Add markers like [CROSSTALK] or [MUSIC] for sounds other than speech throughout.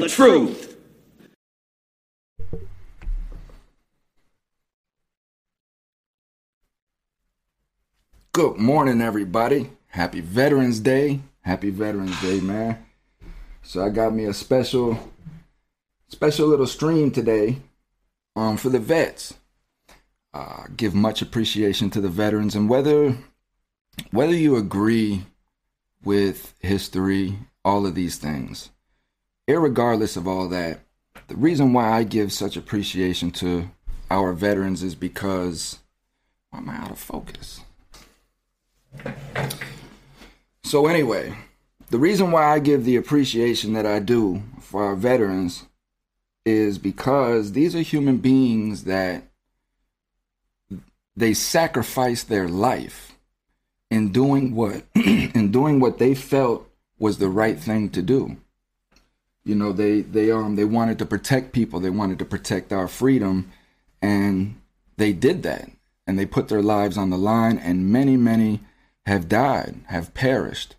the truth. Good morning, everybody. Happy Veterans Day. Happy Veterans Day, man. So I got me a special, special little stream today, um, for the vets. Uh, give much appreciation to the veterans, and whether, whether you agree with history, all of these things, irregardless of all that, the reason why I give such appreciation to our veterans is because why am I out of focus? So, anyway, the reason why I give the appreciation that I do for our veterans is because these are human beings that they sacrifice their life in doing what [CLEARS THROAT] in doing what they felt was the right thing to do. You know, they they um they wanted to protect people, they wanted to protect our freedom. And they did that. And they put their lives on the line. And many many have died, have perished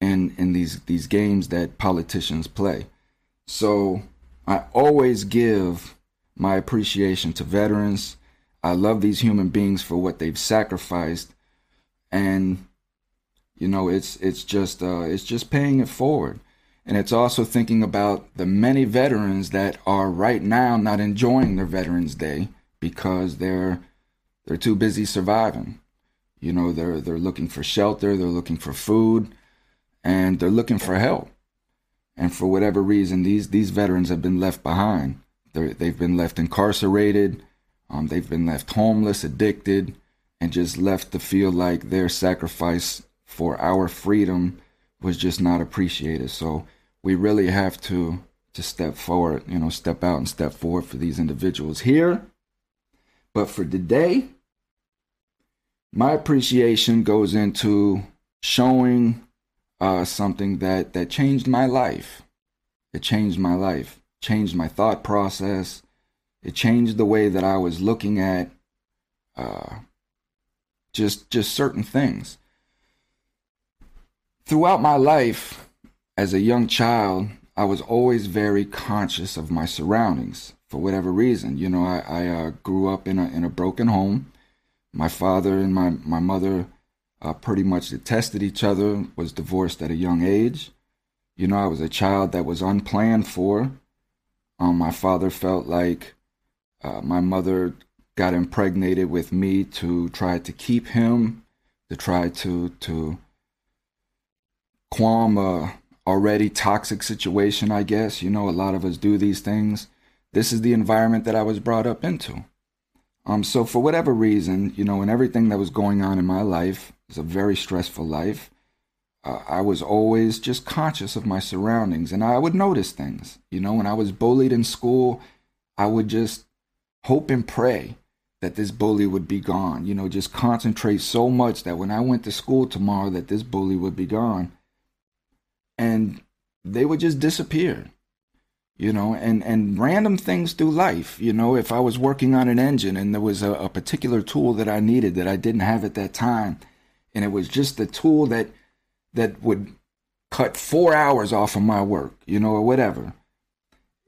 in in these these games that politicians play. So I always give my appreciation to veterans. I love these human beings for what they've sacrificed. And you know it's it's just uh, it's just paying it forward and it's also thinking about the many veterans that are right now not enjoying their veterans day because they're they're too busy surviving you know, they're they're looking for shelter, they're looking for food, and they're looking for help. And for whatever reason, these these veterans have been left behind. They're, they've been left incarcerated. Um, they've been left homeless, addicted, and just left to feel like their sacrifice for our freedom was just not appreciated. So we really have to to step forward, you know, step out and step forward for these individuals here. But for today, my appreciation goes into showing uh, something that that changed my life. It changed my life, changed my thought process. It changed the way that I was looking at uh, just just certain things. Throughout my life, as a young child, I was always very conscious of my surroundings for whatever reason. You know, I, I uh, grew up in a in a broken home my father and my, my mother uh, pretty much detested each other, was divorced at a young age. You know, I was a child that was unplanned for. Um, my father felt like uh, my mother got impregnated with me to try to keep him, to try to to qualm a already toxic situation. I guess you know a lot of us do these things. This is the environment that I was brought up into. Um, so for whatever reason, you know, and everything that was going on in my life, was a very stressful life. Uh, I was always just conscious of my surroundings, and I would notice things. You know, when I was bullied in school, I would just hope and pray that this bully would be gone. You know, just concentrate so much that when I went to school tomorrow, that this bully would be gone, and they would just disappear you know, and, and random things through life. You know, if I was working on an engine and there was a, a particular tool that I needed that I didn't have at that time, and it was just the tool that that would cut four hours off of my work, you know, or whatever.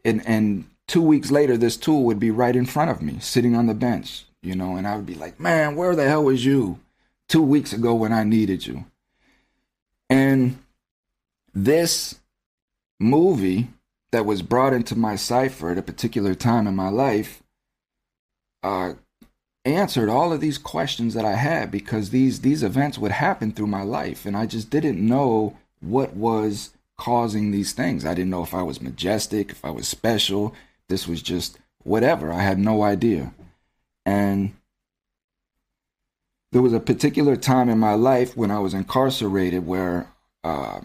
And and two weeks later, this tool would be right in front of me, sitting on the bench, you know, and I would be like, man, where the hell was you two weeks ago when I needed you? And this movie that was brought into my cipher at a particular time in my life uh, answered all of these questions that I had because these these events would happen through my life and I just didn't know what was causing these things. I didn't know if I was majestic, if I was special. This was just whatever. I had no idea. And there was a particular time in my life when I was incarcerated where uh,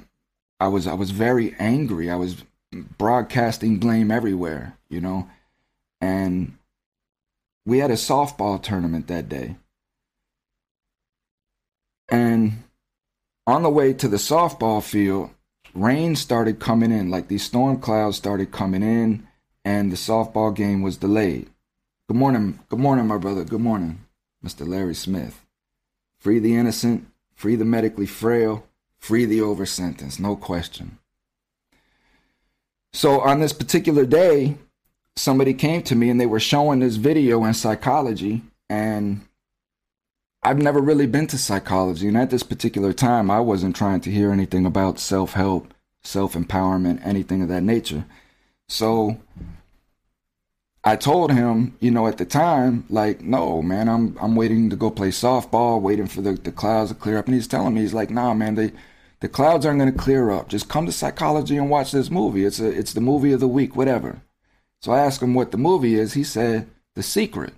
I was I was very angry. I was broadcasting blame everywhere, you know. And we had a softball tournament that day. And on the way to the softball field, rain started coming in, like these storm clouds started coming in, and the softball game was delayed. Good morning, good morning, my brother. Good morning, Mr. Larry Smith. Free the innocent, free the medically frail, free the over sentence, no question. So on this particular day, somebody came to me and they were showing this video in psychology and I've never really been to psychology and at this particular time I wasn't trying to hear anything about self-help, self-empowerment, anything of that nature. So I told him, you know, at the time, like, no, man, I'm I'm waiting to go play softball, waiting for the, the clouds to clear up. And he's telling me, he's like, nah, man, they the clouds aren't gonna clear up. Just come to psychology and watch this movie. It's a it's the movie of the week, whatever. So I asked him what the movie is. He said, The Secret.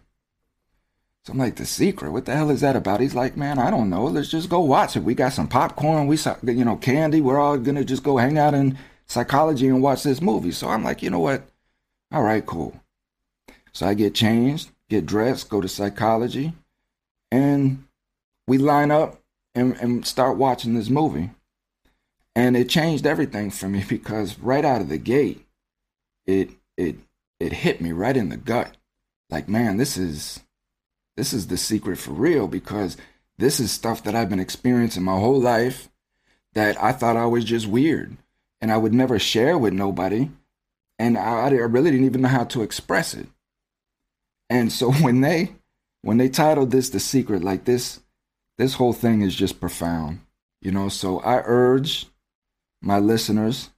So I'm like, The Secret? What the hell is that about? He's like, Man, I don't know. Let's just go watch it. We got some popcorn, we saw you know, candy. We're all gonna just go hang out in psychology and watch this movie. So I'm like, you know what? All right, cool. So I get changed, get dressed, go to psychology, and we line up and, and start watching this movie. And it changed everything for me [LAUGHS] because right out of the gate, it it it hit me right in the gut. Like, man, this is this is the secret for real because this is stuff that I've been experiencing my whole life that I thought I was just weird and I would never share with nobody. And I, I really didn't even know how to express it. And so [LAUGHS] when they when they titled this the secret, like this this whole thing is just profound. You know, so I urge my listeners,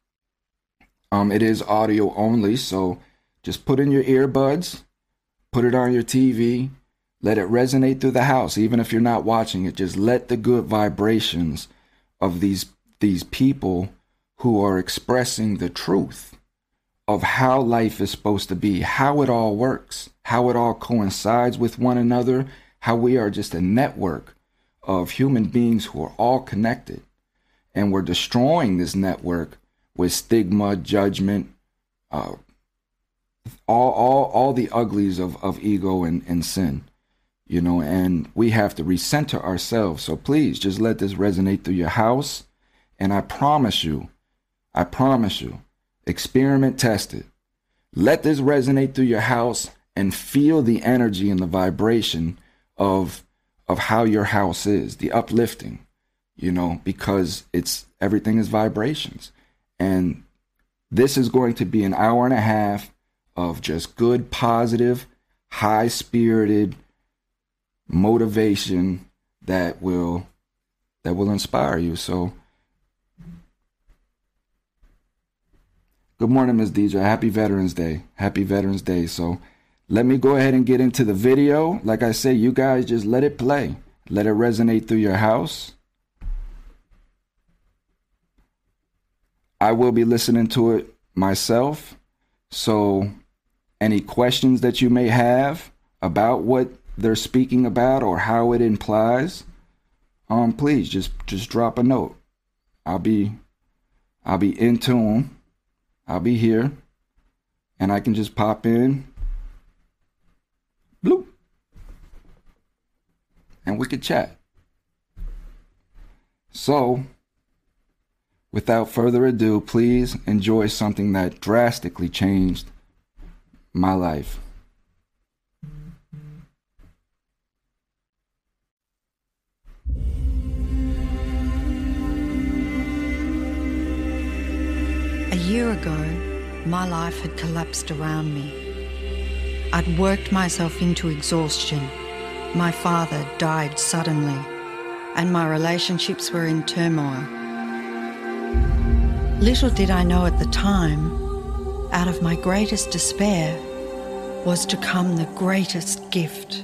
um, it is audio only, so just put in your earbuds, put it on your TV, let it resonate through the house, even if you're not watching it. Just let the good vibrations of these these people who are expressing the truth of how life is supposed to be, how it all works, how it all coincides with one another, how we are just a network of human beings who are all connected. And we're destroying this network with stigma, judgment, uh, all, all, all the uglies of, of ego and, and sin, you know, and we have to recenter ourselves. So please just let this resonate through your house. And I promise you, I promise you, experiment test it. Let this resonate through your house and feel the energy and the vibration of of how your house is, the uplifting, you know, because it's everything is vibrations. And this is going to be an hour and a half of just good, positive, high spirited motivation that will that will inspire you. So Good morning, Ms. Deidre. Happy Veterans Day. Happy Veterans Day. So let me go ahead and get into the video. Like I say, you guys just let it play. Let it resonate through your house. I will be listening to it myself. So any questions that you may have about what they're speaking about or how it implies, um, please just just drop a note. I'll be I'll be in tune I'll be here and I can just pop in. Bloop. And we could chat. So, without further ado, please enjoy something that drastically changed my life. A year ago, my life had collapsed around me. I'd worked myself into exhaustion. My father died suddenly, and my relationships were in turmoil. Little did I know at the time, out of my greatest despair was to come the greatest gift.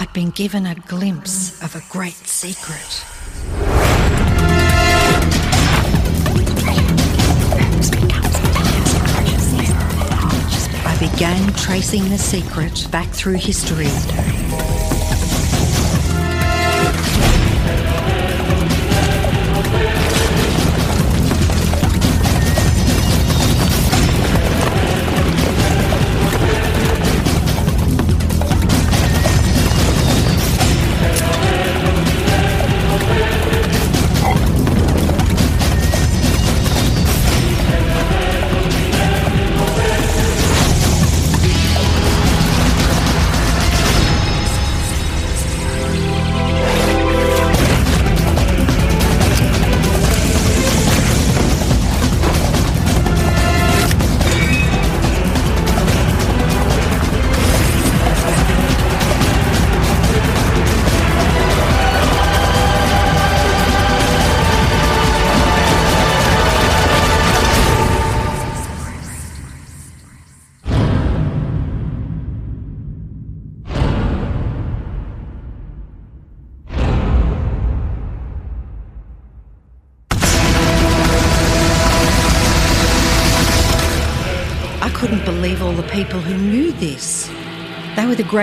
I'd been given a glimpse of a great secret. Began tracing the secret back through history.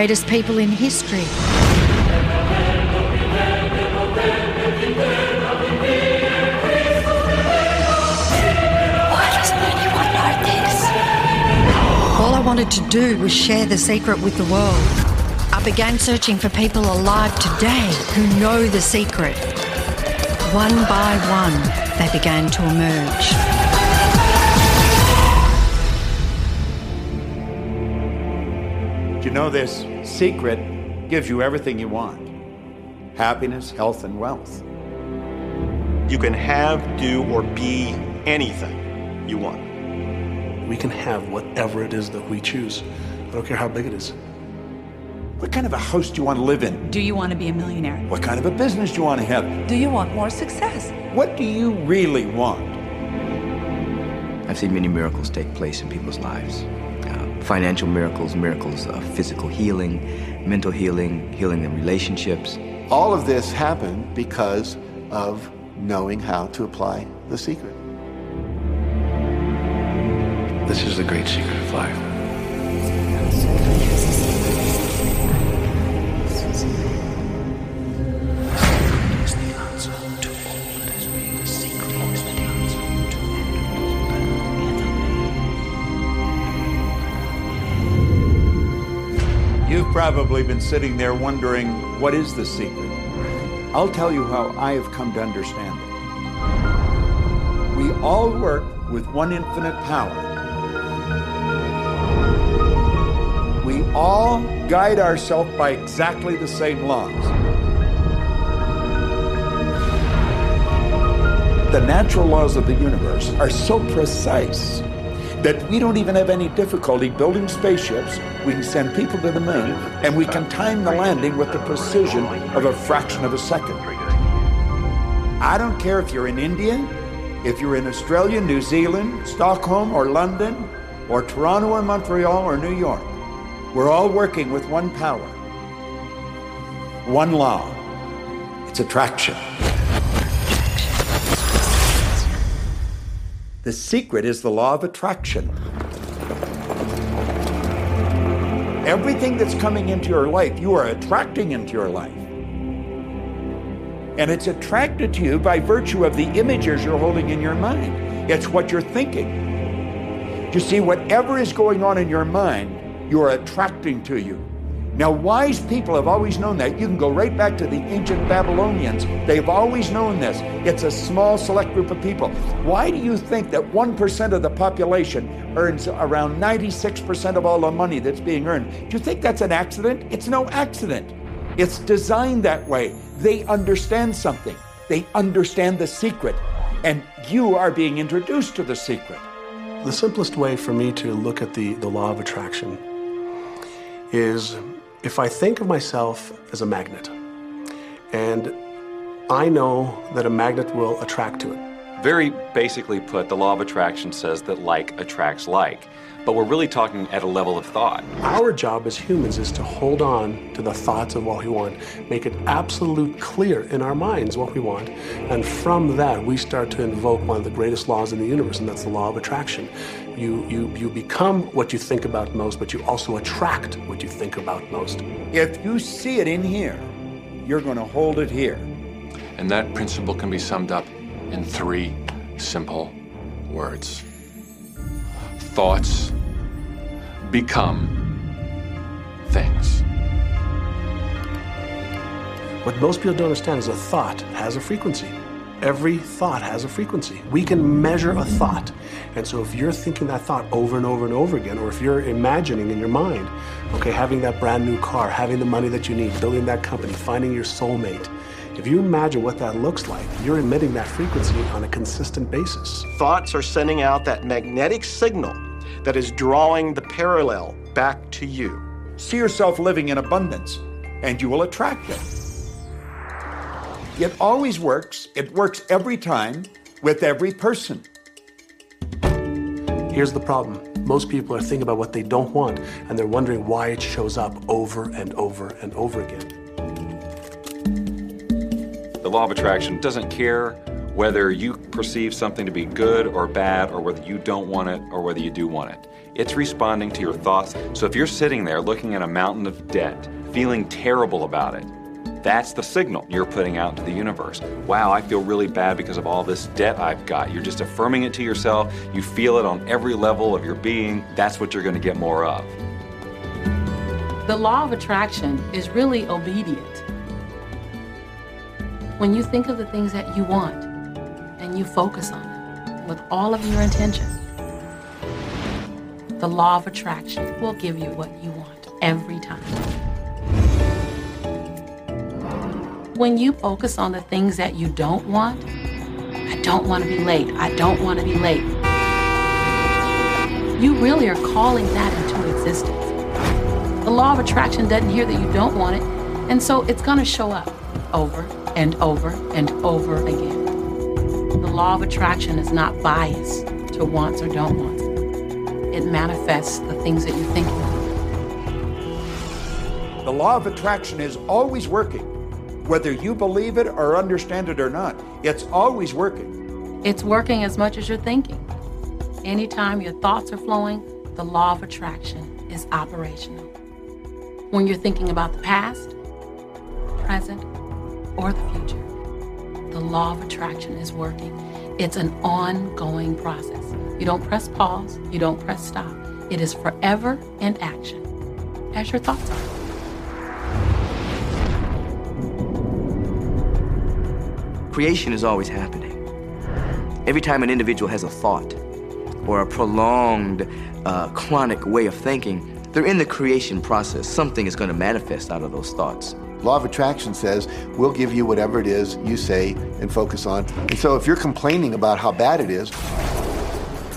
Greatest people in history. Why doesn't anyone know this? All I wanted to do was share the secret with the world. I began searching for people alive today who know the secret. One by one, they began to emerge. You know, this secret gives you everything you want happiness, health, and wealth. You can have, do, or be anything you want. We can have whatever it is that we choose. I don't care how big it is. What kind of a house do you want to live in? Do you want to be a millionaire? What kind of a business do you want to have? Do you want more success? What do you really want? I've seen many miracles take place in people's lives financial miracles, miracles of physical healing, mental healing, healing in relationships. All of this happened because of knowing how to apply the secret. This is the great secret of life. Probably been sitting there wondering, what is the secret? I'll tell you how I have come to understand it. We all work with one infinite power. We all guide ourselves by exactly the same laws. The natural laws of the universe are so precise that we don't even have any difficulty building spaceships. We can send people to the moon, and we can time the landing with the precision of a fraction of a second. I don't care if you're in India, if you're in Australia, New Zealand, Stockholm, or London, or Toronto, or Montreal, or New York. We're all working with one power, one law. It's attraction. The secret is the law of attraction. Everything that's coming into your life, you are attracting into your life. And it's attracted to you by virtue of the images you're holding in your mind. It's what you're thinking. You see, whatever is going on in your mind, you are attracting to you. Now, wise people have always known that. You can go right back to the ancient Babylonians. They've always known this. It's a small, select group of people. Why do you think that 1% of the population earns around 96% of all the money that's being earned? Do you think that's an accident? It's no accident. It's designed that way. They understand something, they understand the secret, and you are being introduced to the secret. The simplest way for me to look at the, the law of attraction is if I think of myself as a magnet, and I know that a magnet will attract to it. Very basically put, the law of attraction says that like attracts like. But we're really talking at a level of thought. Our job as humans is to hold on to the thoughts of what we want, make it absolute clear in our minds what we want, and from that we start to invoke one of the greatest laws in the universe, and that's the law of attraction. You, you, you become what you think about most, but you also attract what you think about most. If you see it in here, you're going to hold it here. And that principle can be summed up in three simple words thoughts become things. What most people don't understand is a thought has a frequency. Every thought has a frequency. We can measure a thought. And so if you're thinking that thought over and over and over again, or if you're imagining in your mind, okay, having that brand new car, having the money that you need, building that company, finding your soulmate, if you imagine what that looks like, you're emitting that frequency on a consistent basis. Thoughts are sending out that magnetic signal that is drawing the parallel back to you. See yourself living in abundance, and you will attract it. It always works, it works every time with every person. Here's the problem most people are thinking about what they don't want, and they're wondering why it shows up over and over and over again. The law of attraction doesn't care whether you perceive something to be good or bad, or whether you don't want it or whether you do want it. It's responding to your thoughts. So if you're sitting there looking at a mountain of debt, feeling terrible about it, that's the signal you're putting out to the universe. Wow, I feel really bad because of all this debt I've got. You're just affirming it to yourself. You feel it on every level of your being. That's what you're going to get more of. The law of attraction is really obedient. When you think of the things that you want and you focus on them with all of your intention, the law of attraction will give you what you want every time. When you focus on the things that you don't want, I don't want to be late, I don't want to be late, you really are calling that into existence. The law of attraction doesn't hear that you don't want it, and so it's going to show up over and over and over again. The law of attraction is not biased to wants or don't wants. It manifests the things that you're thinking of. The law of attraction is always working. Whether you believe it or understand it or not, it's always working. It's working as much as you're thinking. Anytime your thoughts are flowing, the law of attraction is operational. When you're thinking about the past, present, or the future, the law of attraction is working. It's an ongoing process. You don't press pause, you don't press stop. It is forever in action, as your thoughts are. Creation is always happening. Every time an individual has a thought or a prolonged, uh, chronic way of thinking, they're in the creation process. Something is going to manifest out of those thoughts. Law of attraction says we'll give you whatever it is you say and focus on. And so if you're complaining about how bad it is,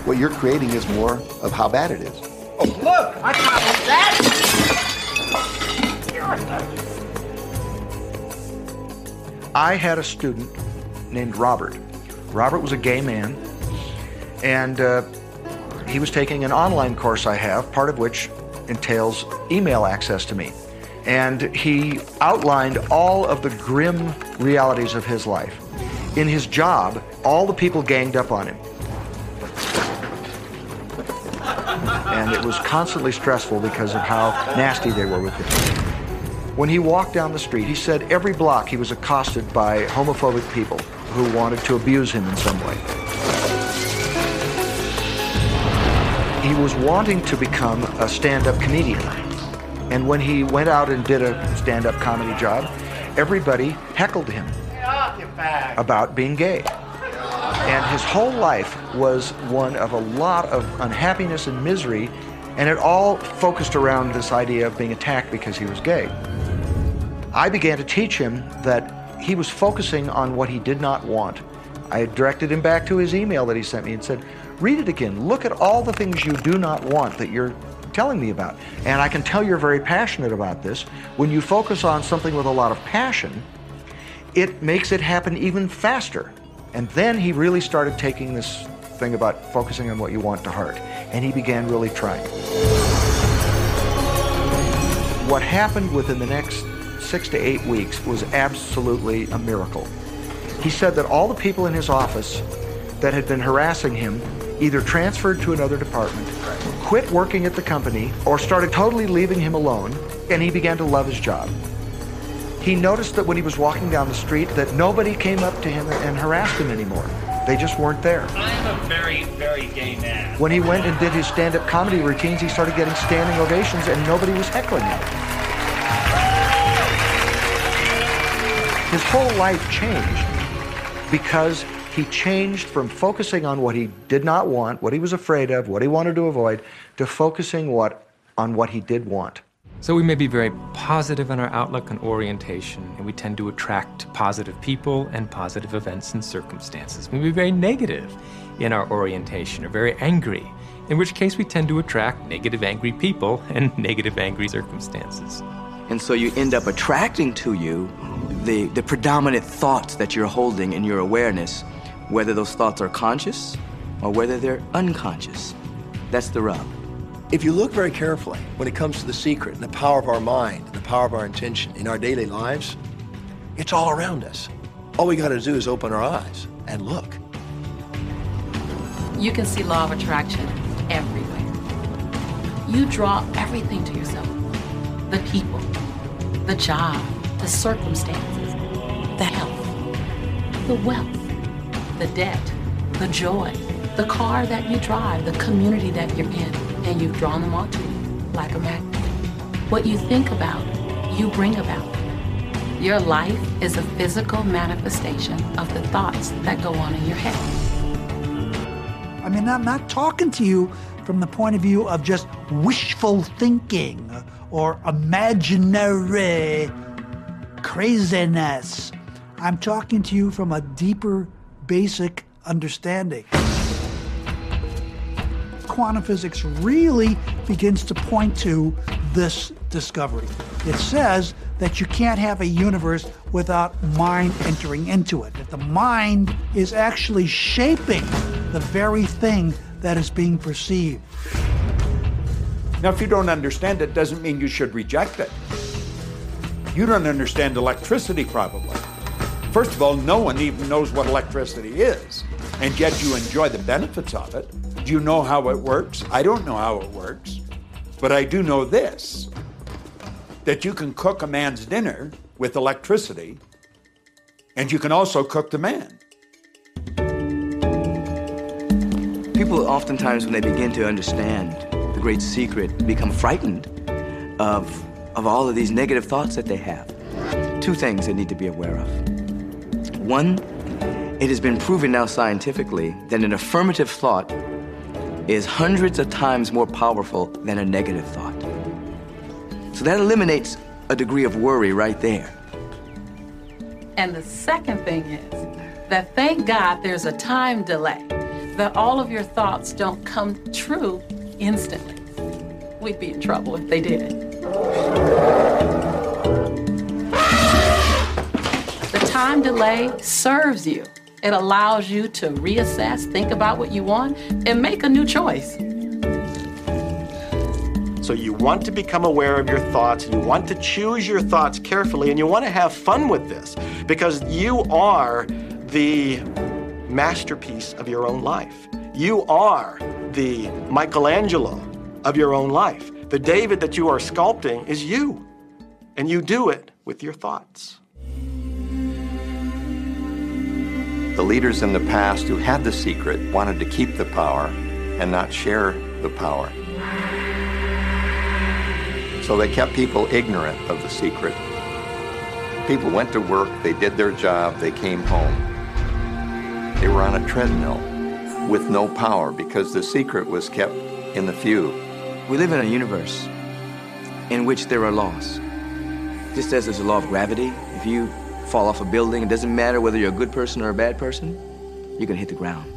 what you're creating is more of how bad it is. Oh, look! I got that! I had a student named Robert. Robert was a gay man, and uh, he was taking an online course I have, part of which entails email access to me. And he outlined all of the grim realities of his life. In his job, all the people ganged up on him. And it was constantly stressful because of how nasty they were with him. When he walked down the street, he said every block he was accosted by homophobic people who wanted to abuse him in some way. He was wanting to become a stand-up comedian. And when he went out and did a stand-up comedy job, everybody heckled him about being gay. And his whole life was one of a lot of unhappiness and misery, and it all focused around this idea of being attacked because he was gay. I began to teach him that he was focusing on what he did not want. I directed him back to his email that he sent me and said, read it again. Look at all the things you do not want that you're telling me about. And I can tell you're very passionate about this. When you focus on something with a lot of passion, it makes it happen even faster. And then he really started taking this thing about focusing on what you want to heart. And he began really trying. What happened within the next six to eight weeks was absolutely a miracle. He said that all the people in his office that had been harassing him either transferred to another department, quit working at the company, or started totally leaving him alone, and he began to love his job. He noticed that when he was walking down the street that nobody came up to him and harassed him anymore. They just weren't there. I'm a very, very gay man. When he went and did his stand-up comedy routines, he started getting standing ovations and nobody was heckling him. His whole life changed because he changed from focusing on what he did not want, what he was afraid of, what he wanted to avoid, to focusing what, on what he did want. So we may be very positive in our outlook and orientation, and we tend to attract positive people and positive events and circumstances. We may be very negative in our orientation or very angry, in which case we tend to attract negative, angry people and [LAUGHS] negative, angry circumstances. And so you end up attracting to you the, the predominant thoughts that you're holding in your awareness, whether those thoughts are conscious or whether they're unconscious. That's the rub. If you look very carefully when it comes to the secret and the power of our mind and the power of our intention in our daily lives, it's all around us. All we got to do is open our eyes and look. You can see law of attraction everywhere. You draw everything to yourself. The people, the job, the circumstances, the health, the wealth, the debt, the joy, the car that you drive, the community that you're in, and you've drawn them all to you like a magnet. What you think about, you bring about. Your life is a physical manifestation of the thoughts that go on in your head. I mean, I'm not talking to you from the point of view of just wishful thinking or imaginary craziness. I'm talking to you from a deeper, basic understanding. Quantum physics really begins to point to this discovery. It says that you can't have a universe without mind entering into it, that the mind is actually shaping the very thing that is being perceived. Now, if you don't understand it, doesn't mean you should reject it. You don't understand electricity, probably. First of all, no one even knows what electricity is, and yet you enjoy the benefits of it. Do you know how it works? I don't know how it works, but I do know this that you can cook a man's dinner with electricity, and you can also cook the man. People oftentimes, when they begin to understand the great secret, become frightened of, of all of these negative thoughts that they have. Two things they need to be aware of. One, it has been proven now scientifically that an affirmative thought is hundreds of times more powerful than a negative thought. So that eliminates a degree of worry right there. And the second thing is that thank God there's a time delay, that all of your thoughts don't come true instantly. We'd be in trouble if they did. It. The time delay serves you. It allows you to reassess, think about what you want, and make a new choice. So you want to become aware of your thoughts, you want to choose your thoughts carefully, and you want to have fun with this because you are the masterpiece of your own life. You are the Michelangelo of your own life. The David that you are sculpting is you, and you do it with your thoughts. The leaders in the past who had the secret wanted to keep the power and not share the power. So they kept people ignorant of the secret. People went to work, they did their job, they came home. They were on a treadmill with no power because the secret was kept in the few. We live in a universe in which there are laws. Just as there's a law of gravity, if you fall off a building, it doesn't matter whether you're a good person or a bad person, you're gonna hit the ground.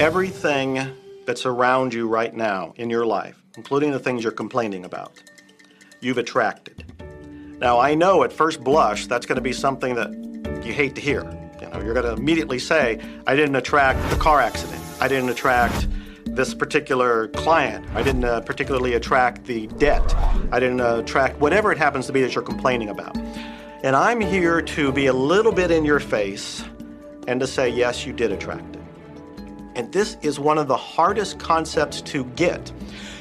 Everything that's around you right now in your life, including the things you're complaining about, you've attracted. Now, I know at first blush that's going to be something that you hate to hear. You're going to immediately say, I didn't attract the car accident. I didn't attract this particular client. I didn't uh, particularly attract the debt. I didn't uh, attract whatever it happens to be that you're complaining about. And I'm here to be a little bit in your face and to say, yes, you did attract it. And this is one of the hardest concepts to get.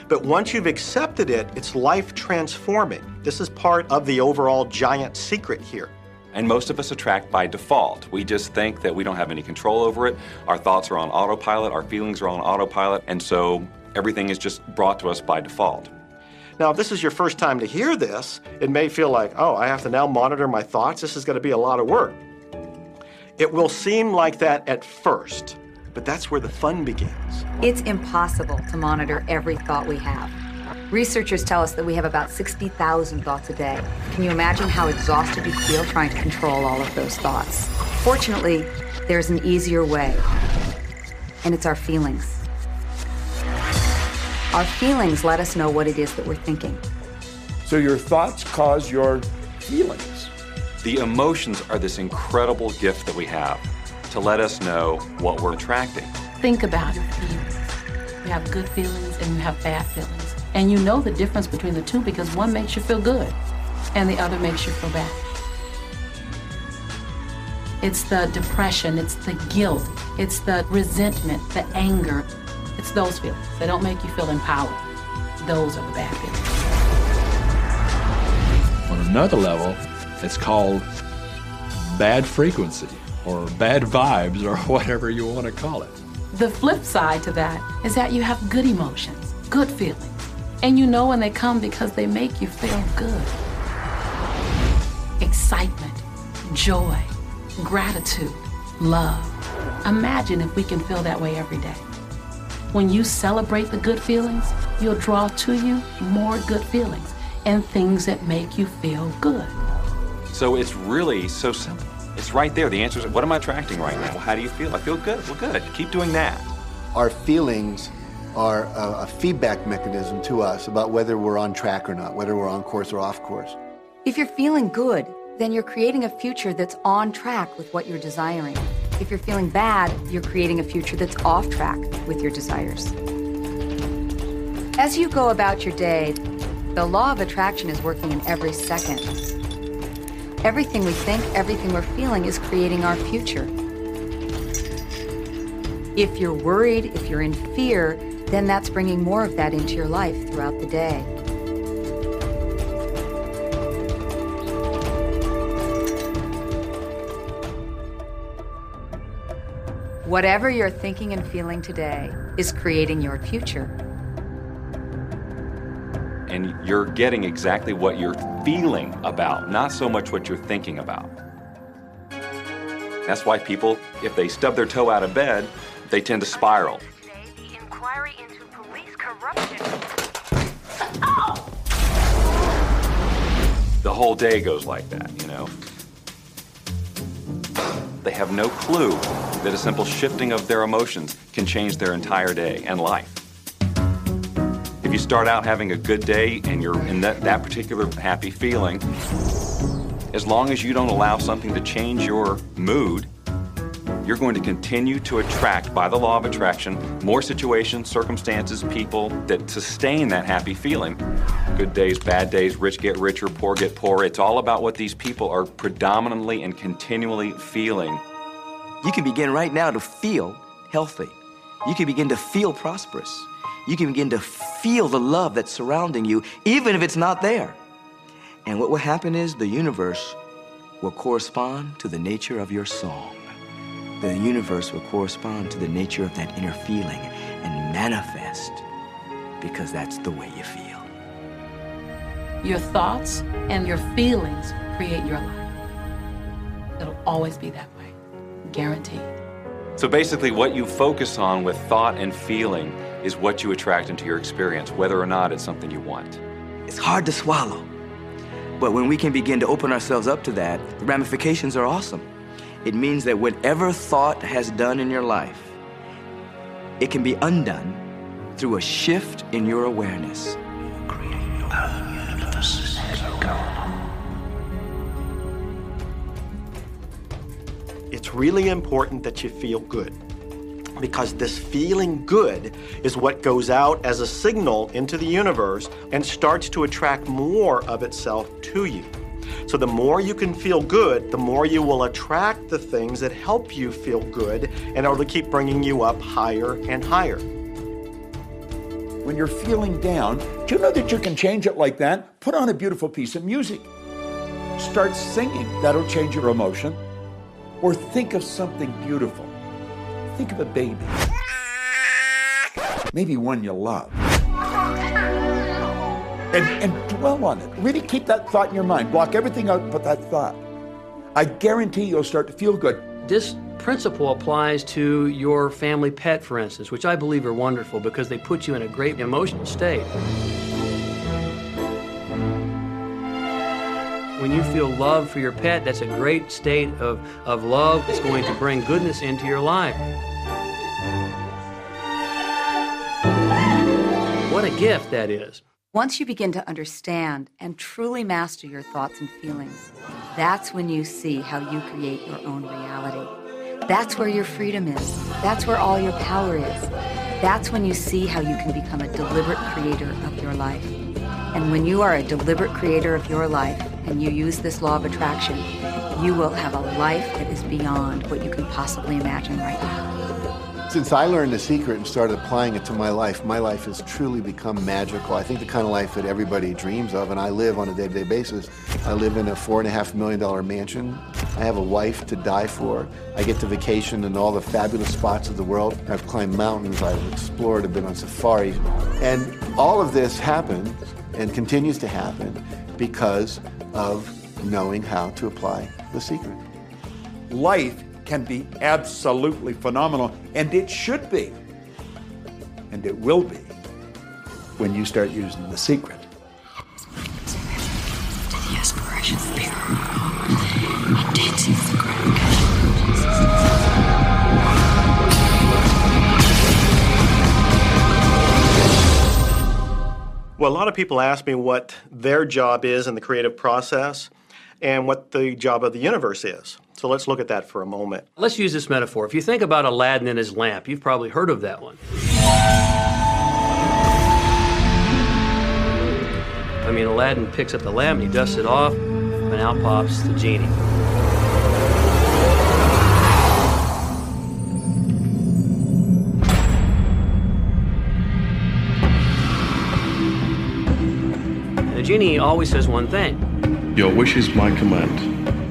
But once you've accepted it, it's life transforming. This is part of the overall giant secret here. And most of us attract by default. We just think that we don't have any control over it. Our thoughts are on autopilot, our feelings are on autopilot, and so everything is just brought to us by default. Now, if this is your first time to hear this, it may feel like, oh, I have to now monitor my thoughts. This is going to be a lot of work. It will seem like that at first, but that's where the fun begins. It's impossible to monitor every thought we have. Researchers tell us that we have about 60,000 thoughts a day. Can you imagine how exhausted you feel trying to control all of those thoughts? Fortunately, there's an easier way, and it's our feelings. Our feelings let us know what it is that we're thinking. So your thoughts cause your feelings. The emotions are this incredible gift that we have to let us know what we're attracting. Think about your feelings. You have good feelings and you have bad feelings. And you know the difference between the two because one makes you feel good and the other makes you feel bad. It's the depression, it's the guilt, it's the resentment, the anger. It's those feelings. They don't make you feel empowered. Those are the bad feelings. On another level, it's called bad frequency or bad vibes or [LAUGHS] whatever you want to call it. The flip side to that is that you have good emotions, good feelings, and you know when they come because they make you feel good. Excitement, joy, gratitude, love. Imagine if we can feel that way every day. When you celebrate the good feelings, you'll draw to you more good feelings and things that make you feel good. So it's really so simple. It's right there. The answer is what am I attracting right now? Well, how do you feel? I feel good. Well, good. Keep doing that. Our feelings are a, a feedback mechanism to us about whether we're on track or not, whether we're on course or off course. If you're feeling good, then you're creating a future that's on track with what you're desiring. If you're feeling bad, you're creating a future that's off track with your desires. As you go about your day, the law of attraction is working in every second. Everything we think, everything we're feeling is creating our future. If you're worried, if you're in fear, then that's bringing more of that into your life throughout the day. Whatever you're thinking and feeling today is creating your future. And you're getting exactly what you're feeling about, not so much what you're thinking about. That's why people, if they stub their toe out of bed, they tend to spiral. The whole day goes like that, you know? They have no clue that a simple shifting of their emotions can change their entire day and life. If you start out having a good day and you're in that, that particular happy feeling, as long as you don't allow something to change your mood, you're going to continue to attract, by the law of attraction, more situations, circumstances, people that sustain that happy feeling. Good days, bad days, rich get richer, poor get poorer. It's all about what these people are predominantly and continually feeling. You can begin right now to feel healthy. You can begin to feel prosperous. You can begin to feel the love that's surrounding you, even if it's not there. And what will happen is the universe will correspond to the nature of your song. The universe will correspond to the nature of that inner feeling and manifest because that's the way you feel. Your thoughts and your feelings create your life. It'll always be that way, guaranteed. So basically, what you focus on with thought and feeling is what you attract into your experience, whether or not it's something you want. It's hard to swallow. But when we can begin to open ourselves up to that, the ramifications are awesome. It means that whatever thought has done in your life, it can be undone through a shift in your awareness. It's really important that you feel good because this feeling good is what goes out as a signal into the universe and starts to attract more of itself to you. So, the more you can feel good, the more you will attract the things that help you feel good and are to keep bringing you up higher and higher. When you're feeling down, do you know that you can change it like that? Put on a beautiful piece of music. Start singing. That'll change your emotion. Or think of something beautiful. Think of a baby. Maybe one you love. And, and dwell on it. Really keep that thought in your mind. Block everything out but that thought. I guarantee you'll start to feel good. This principle applies to your family pet, for instance, which I believe are wonderful because they put you in a great emotional state. When you feel love for your pet, that's a great state of, of love. It's going to bring goodness into your life. What a gift that is. Once you begin to understand and truly master your thoughts and feelings, that's when you see how you create your own reality. That's where your freedom is. That's where all your power is. That's when you see how you can become a deliberate creator of your life. And when you are a deliberate creator of your life and you use this law of attraction, you will have a life that is beyond what you can possibly imagine right now. Since I learned the secret and started applying it to my life, my life has truly become magical. I think the kind of life that everybody dreams of, and I live on a day to day basis. I live in a four and a half million dollar mansion. I have a wife to die for. I get to vacation in all the fabulous spots of the world. I've climbed mountains, I've explored, I've been on safari. And all of this happened and continues to happen because of knowing how to apply the secret. Life can be absolutely phenomenal, and it should be. And it will be when you start using the secret. Well, a lot of people ask me what their job is in the creative process and what the job of the universe is. So let's look at that for a moment. Let's use this metaphor. If you think about Aladdin and his lamp, you've probably heard of that one. I mean, Aladdin picks up the lamp and he dusts it off, and out pops the genie. And the genie always says one thing Your wish is my command.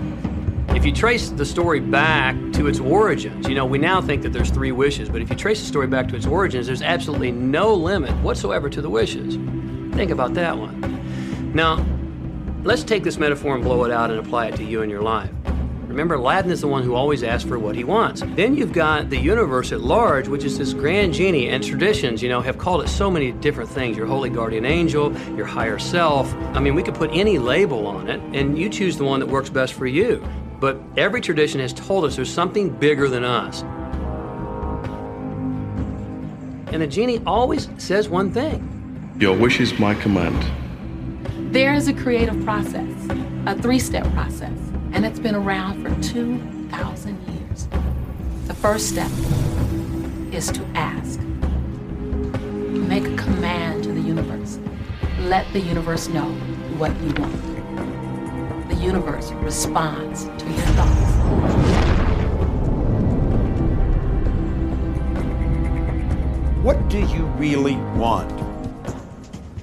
If you trace the story back to its origins, you know, we now think that there's three wishes, but if you trace the story back to its origins, there's absolutely no limit whatsoever to the wishes. Think about that one. Now, let's take this metaphor and blow it out and apply it to you and your life. Remember, Aladdin is the one who always asks for what he wants. Then you've got the universe at large, which is this grand genie, and traditions, you know, have called it so many different things your holy guardian angel, your higher self. I mean, we could put any label on it, and you choose the one that works best for you. But every tradition has told us there's something bigger than us. And the genie always says one thing Your wish is my command. There is a creative process, a three step process, and it's been around for 2,000 years. The first step is to ask. Make a command to the universe. Let the universe know what you want. The universe responds to your thoughts. What do you really want?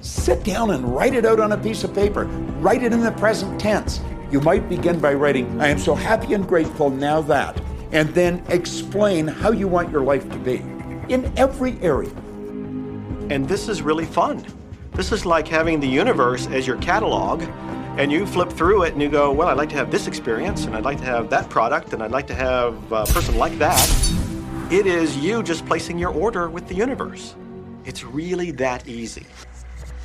Sit down and write it out on a piece of paper. Write it in the present tense. You might begin by writing, I am so happy and grateful now that, and then explain how you want your life to be in every area. And this is really fun. This is like having the universe as your catalog, and you flip through it and you go, Well, I'd like to have this experience, and I'd like to have that product, and I'd like to have a person like that. It is you just placing your order with the universe. It's really that easy.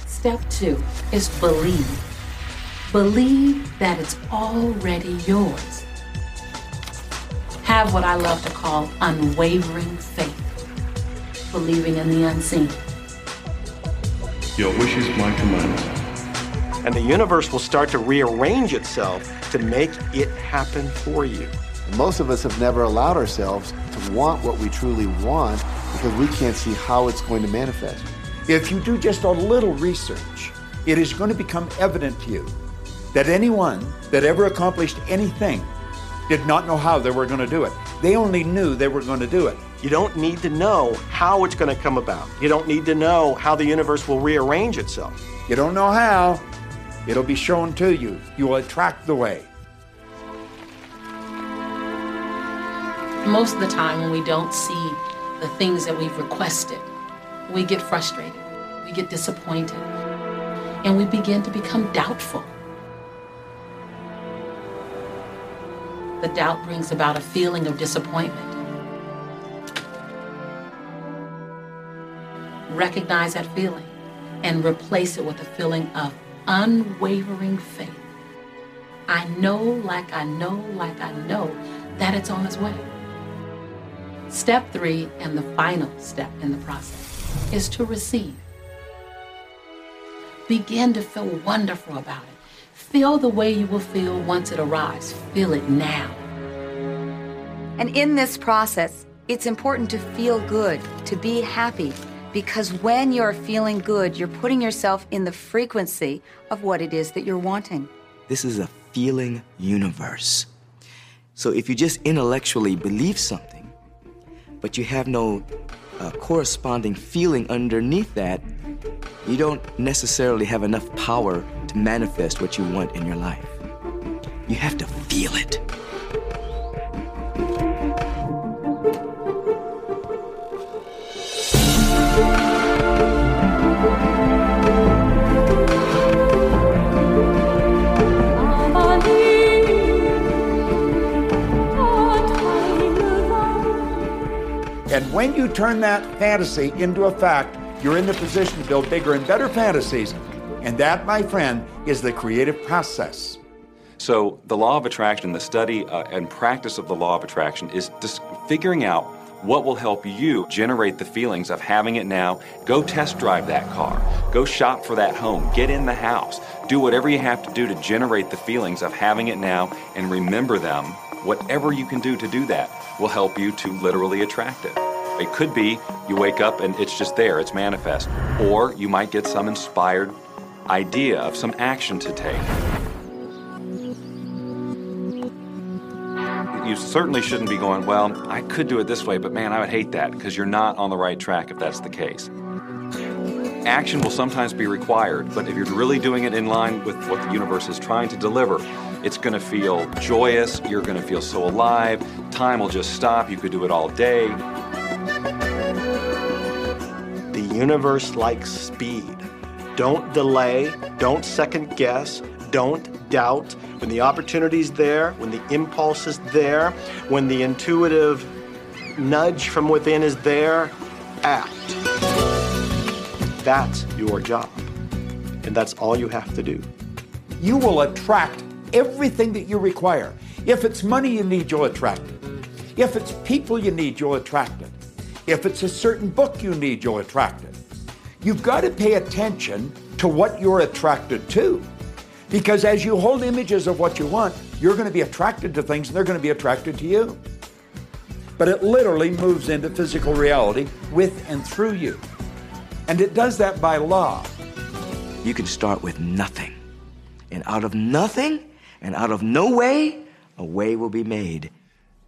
Step two is believe. Believe that it's already yours. Have what I love to call unwavering faith, believing in the unseen. Your wish is my command. And the universe will start to rearrange itself to make it happen for you. Most of us have never allowed ourselves to want what we truly want because we can't see how it's going to manifest. If you do just a little research, it is going to become evident to you that anyone that ever accomplished anything did not know how they were going to do it. They only knew they were going to do it. You don't need to know how it's going to come about. You don't need to know how the universe will rearrange itself. You don't know how, it'll be shown to you. You will attract the way. Most of the time, when we don't see the things that we've requested, we get frustrated, we get disappointed, and we begin to become doubtful. The doubt brings about a feeling of disappointment. Recognize that feeling and replace it with a feeling of unwavering faith. I know, like I know, like I know that it's on its way. Step three, and the final step in the process, is to receive. Begin to feel wonderful about it. Feel the way you will feel once it arrives. Feel it now. And in this process, it's important to feel good, to be happy, because when you're feeling good, you're putting yourself in the frequency of what it is that you're wanting. This is a feeling universe. So if you just intellectually believe something, but you have no uh, corresponding feeling underneath that, you don't necessarily have enough power to manifest what you want in your life. You have to feel it. When you turn that fantasy into a fact, you're in the position to build bigger and better fantasies. And that, my friend, is the creative process. So, the law of attraction, the study uh, and practice of the law of attraction is just figuring out what will help you generate the feelings of having it now. Go test drive that car. Go shop for that home. Get in the house. Do whatever you have to do to generate the feelings of having it now and remember them. Whatever you can do to do that will help you to literally attract it. It could be you wake up and it's just there, it's manifest. Or you might get some inspired idea of some action to take. You certainly shouldn't be going, well, I could do it this way, but man, I would hate that because you're not on the right track if that's the case. Action will sometimes be required, but if you're really doing it in line with what the universe is trying to deliver, it's going to feel joyous, you're going to feel so alive, time will just stop, you could do it all day. Universe likes speed. Don't delay, don't second guess, don't doubt. When the opportunity's there, when the impulse is there, when the intuitive nudge from within is there, act. That's your job. And that's all you have to do. You will attract everything that you require. If it's money you need, you'll attract it. If it's people you need, you'll attract it. If it's a certain book you need, you'll attract it. You've got to pay attention to what you're attracted to. Because as you hold images of what you want, you're going to be attracted to things and they're going to be attracted to you. But it literally moves into physical reality with and through you. And it does that by law. You can start with nothing. And out of nothing and out of no way, a way will be made.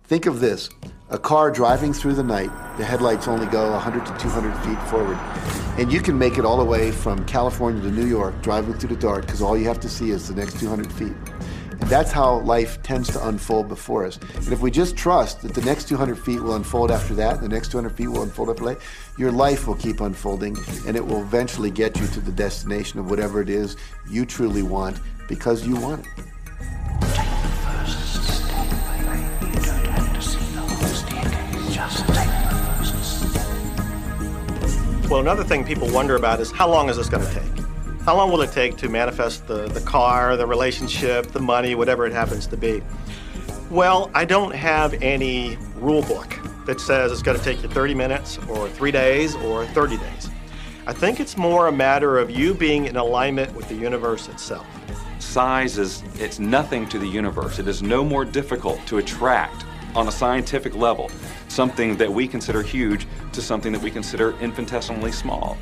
Think of this a car driving through the night, the headlights only go 100 to 200 feet forward. And you can make it all the way from California to New York driving through the dark because all you have to see is the next 200 feet. And that's how life tends to unfold before us. And if we just trust that the next 200 feet will unfold after that, the next 200 feet will unfold after that, your life will keep unfolding and it will eventually get you to the destination of whatever it is you truly want because you want it. Well, another thing people wonder about is how long is this going to take? How long will it take to manifest the, the car, the relationship, the money, whatever it happens to be? Well, I don't have any rule book that says it's going to take you 30 minutes or three days or 30 days. I think it's more a matter of you being in alignment with the universe itself. Size is it's nothing to the universe. It is no more difficult to attract on a scientific level something that we consider huge to something that we consider infinitesimally small.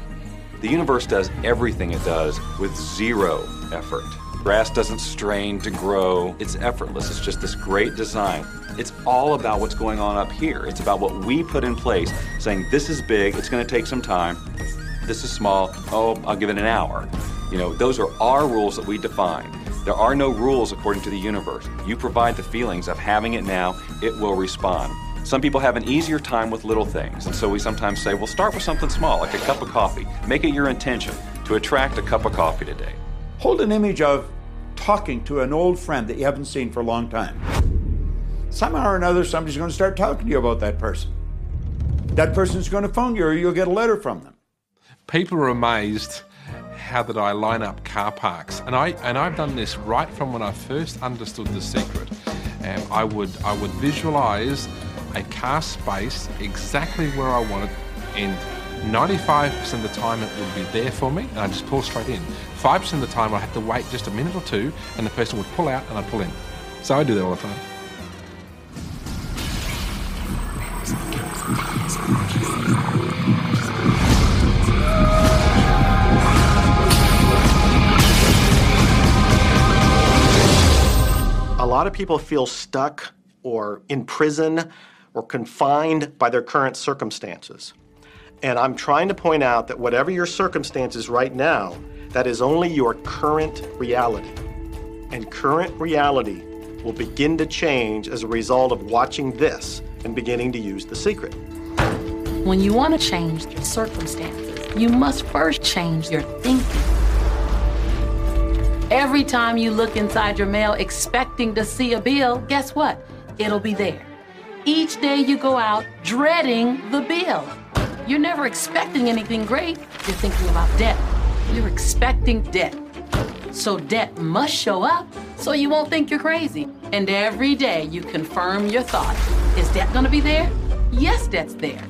The universe does everything it does with zero effort. Grass doesn't strain to grow, it's effortless. It's just this great design. It's all about what's going on up here. It's about what we put in place, saying this is big, it's going to take some time. This is small, oh, I'll give it an hour. You know, those are our rules that we define. There are no rules according to the universe. You provide the feelings of having it now, it will respond. Some people have an easier time with little things, and so we sometimes say, well, start with something small, like a cup of coffee. Make it your intention to attract a cup of coffee today. Hold an image of talking to an old friend that you haven't seen for a long time. Somehow or another, somebody's going to start talking to you about that person. That person's going to phone you, or you'll get a letter from them. People are amazed how that I line up car parks, and I and I've done this right from when I first understood the secret. And I would I would visualize a car space exactly where I want it, and 95% of the time it would be there for me, and I just pull straight in. 5% of the time I'd have to wait just a minute or two, and the person would pull out and I'd pull in. So I do that all the time. A lot of people feel stuck or in prison or confined by their current circumstances. And I'm trying to point out that whatever your circumstances right now, that is only your current reality. And current reality will begin to change as a result of watching this and beginning to use the secret. When you want to change your circumstances, you must first change your thinking. Every time you look inside your mail expecting to see a bill, guess what? It'll be there. Each day you go out dreading the bill. You're never expecting anything great. You're thinking about debt. You're expecting debt. So debt must show up so you won't think you're crazy. And every day you confirm your thought. Is debt gonna be there? Yes, debt's there.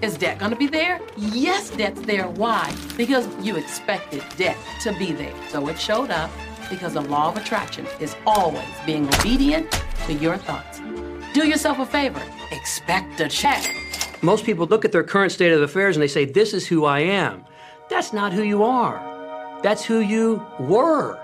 Is debt gonna be there? Yes, debt's there. Why? Because you expected debt to be there. So it showed up because the law of attraction is always being obedient to your thoughts. Do yourself a favor. Expect a check. Most people look at their current state of affairs and they say, This is who I am. That's not who you are. That's who you were.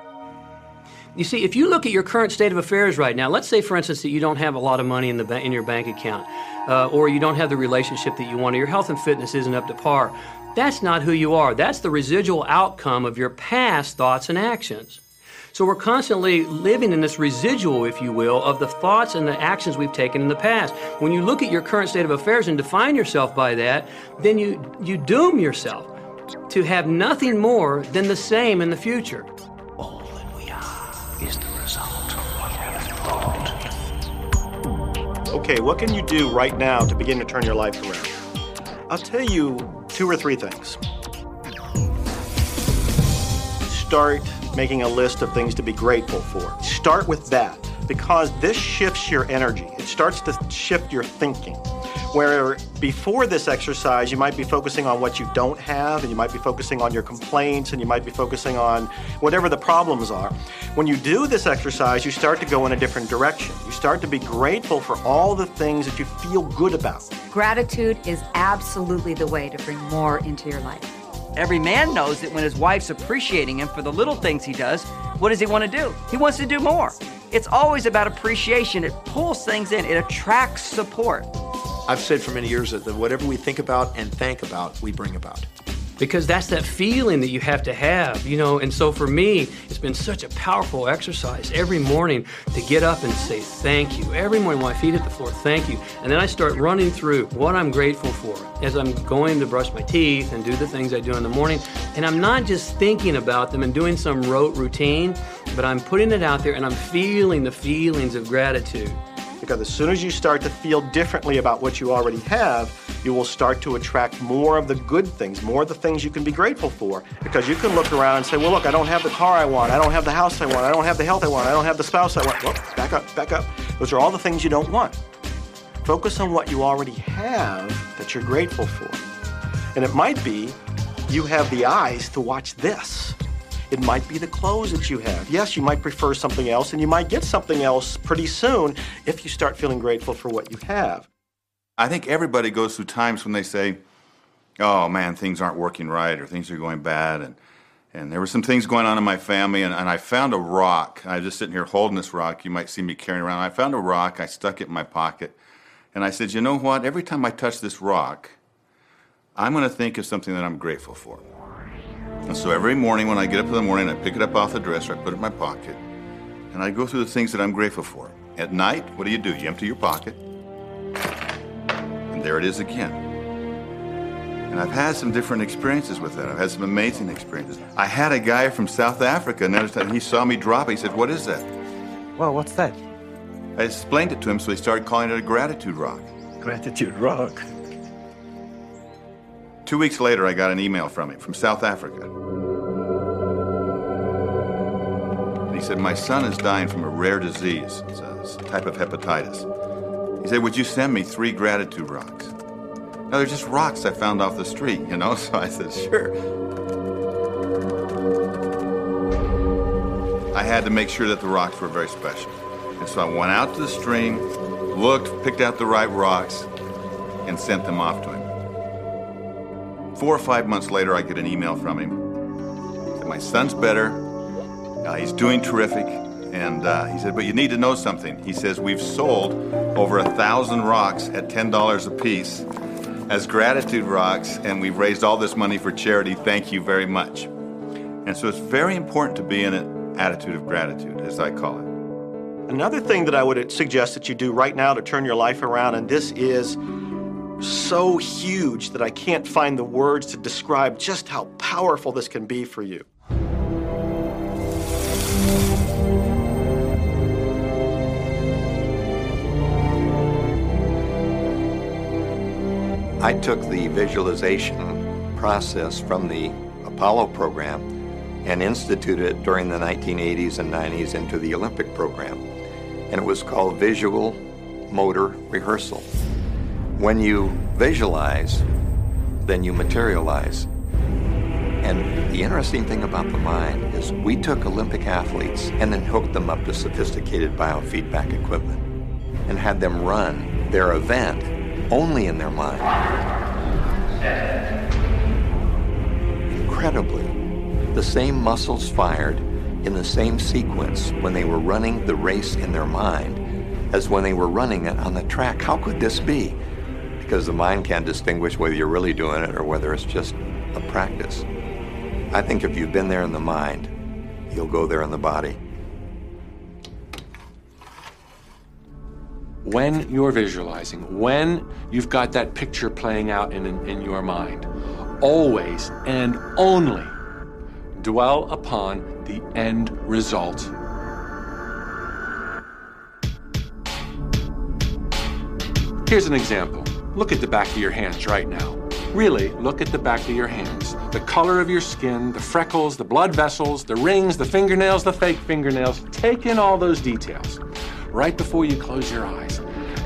You see, if you look at your current state of affairs right now, let's say, for instance, that you don't have a lot of money in, the ba- in your bank account, uh, or you don't have the relationship that you want, or your health and fitness isn't up to par. That's not who you are. That's the residual outcome of your past thoughts and actions. So we're constantly living in this residual, if you will, of the thoughts and the actions we've taken in the past. When you look at your current state of affairs and define yourself by that, then you, you doom yourself to have nothing more than the same in the future. All that we are is the result of what we have thought. Okay, what can you do right now to begin to turn your life around? I'll tell you two or three things. Start making a list of things to be grateful for. Start with that because this shifts your energy. It starts to shift your thinking. Where before this exercise, you might be focusing on what you don't have, and you might be focusing on your complaints, and you might be focusing on whatever the problems are. When you do this exercise, you start to go in a different direction. You start to be grateful for all the things that you feel good about. Gratitude is absolutely the way to bring more into your life. Every man knows that when his wife's appreciating him for the little things he does, what does he want to do? He wants to do more. It's always about appreciation. It pulls things in, it attracts support. I've said for many years that whatever we think about and thank about, we bring about. Because that's that feeling that you have to have, you know. And so for me, it's been such a powerful exercise every morning to get up and say thank you. Every morning when my feet hit the floor, thank you. And then I start running through what I'm grateful for as I'm going to brush my teeth and do the things I do in the morning. And I'm not just thinking about them and doing some rote routine, but I'm putting it out there and I'm feeling the feelings of gratitude. Because as soon as you start to feel differently about what you already have, you will start to attract more of the good things, more of the things you can be grateful for. Because you can look around and say, well, look, I don't have the car I want, I don't have the house I want, I don't have the health I want, I don't have the spouse I want. Well, back up, back up. Those are all the things you don't want. Focus on what you already have that you're grateful for. And it might be you have the eyes to watch this. It might be the clothes that you have. Yes, you might prefer something else, and you might get something else pretty soon if you start feeling grateful for what you have. I think everybody goes through times when they say, "Oh man, things aren't working right, or things are going bad," and and there were some things going on in my family, and, and I found a rock. I was just sitting here holding this rock. You might see me carrying around. I found a rock. I stuck it in my pocket, and I said, "You know what? Every time I touch this rock, I'm going to think of something that I'm grateful for." And so every morning when I get up in the morning, I pick it up off the dresser, I put it in my pocket, and I go through the things that I'm grateful for. At night, what do you do? You empty your pocket, there it is again. And I've had some different experiences with that. I've had some amazing experiences. I had a guy from South Africa, and he saw me drop it. He said, What is that? Well, what's that? I explained it to him, so he started calling it a gratitude rock. Gratitude rock. Two weeks later, I got an email from him from South Africa. And he said, My son is dying from a rare disease. It's a, it's a type of hepatitis. He said, Would you send me three gratitude rocks? Now, they're just rocks I found off the street, you know? [LAUGHS] So I said, Sure. I had to make sure that the rocks were very special. And so I went out to the stream, looked, picked out the right rocks, and sent them off to him. Four or five months later, I get an email from him that my son's better, uh, he's doing terrific, And uh, he said, But you need to know something. He says, We've sold over a thousand rocks at $10 a piece as gratitude rocks, and we've raised all this money for charity. Thank you very much. And so it's very important to be in an attitude of gratitude, as I call it. Another thing that I would suggest that you do right now to turn your life around, and this is so huge that I can't find the words to describe just how powerful this can be for you. I took the visualization process from the Apollo program and instituted it during the 1980s and 90s into the Olympic program. And it was called Visual Motor Rehearsal. When you visualize, then you materialize. And the interesting thing about the mind is we took Olympic athletes and then hooked them up to sophisticated biofeedback equipment and had them run their event only in their mind. Incredibly, the same muscles fired in the same sequence when they were running the race in their mind as when they were running it on the track. How could this be? Because the mind can't distinguish whether you're really doing it or whether it's just a practice. I think if you've been there in the mind, you'll go there in the body. When you're visualizing, when you've got that picture playing out in, in, your mind, always and only dwell upon the end result. Here's an example. Look at the back of your hands right now. Really, look at the back of your hands. The color of your skin, the freckles, the blood vessels, the rings, the fingernails, the fake fingernails. Take in all those details right before you close your eyes.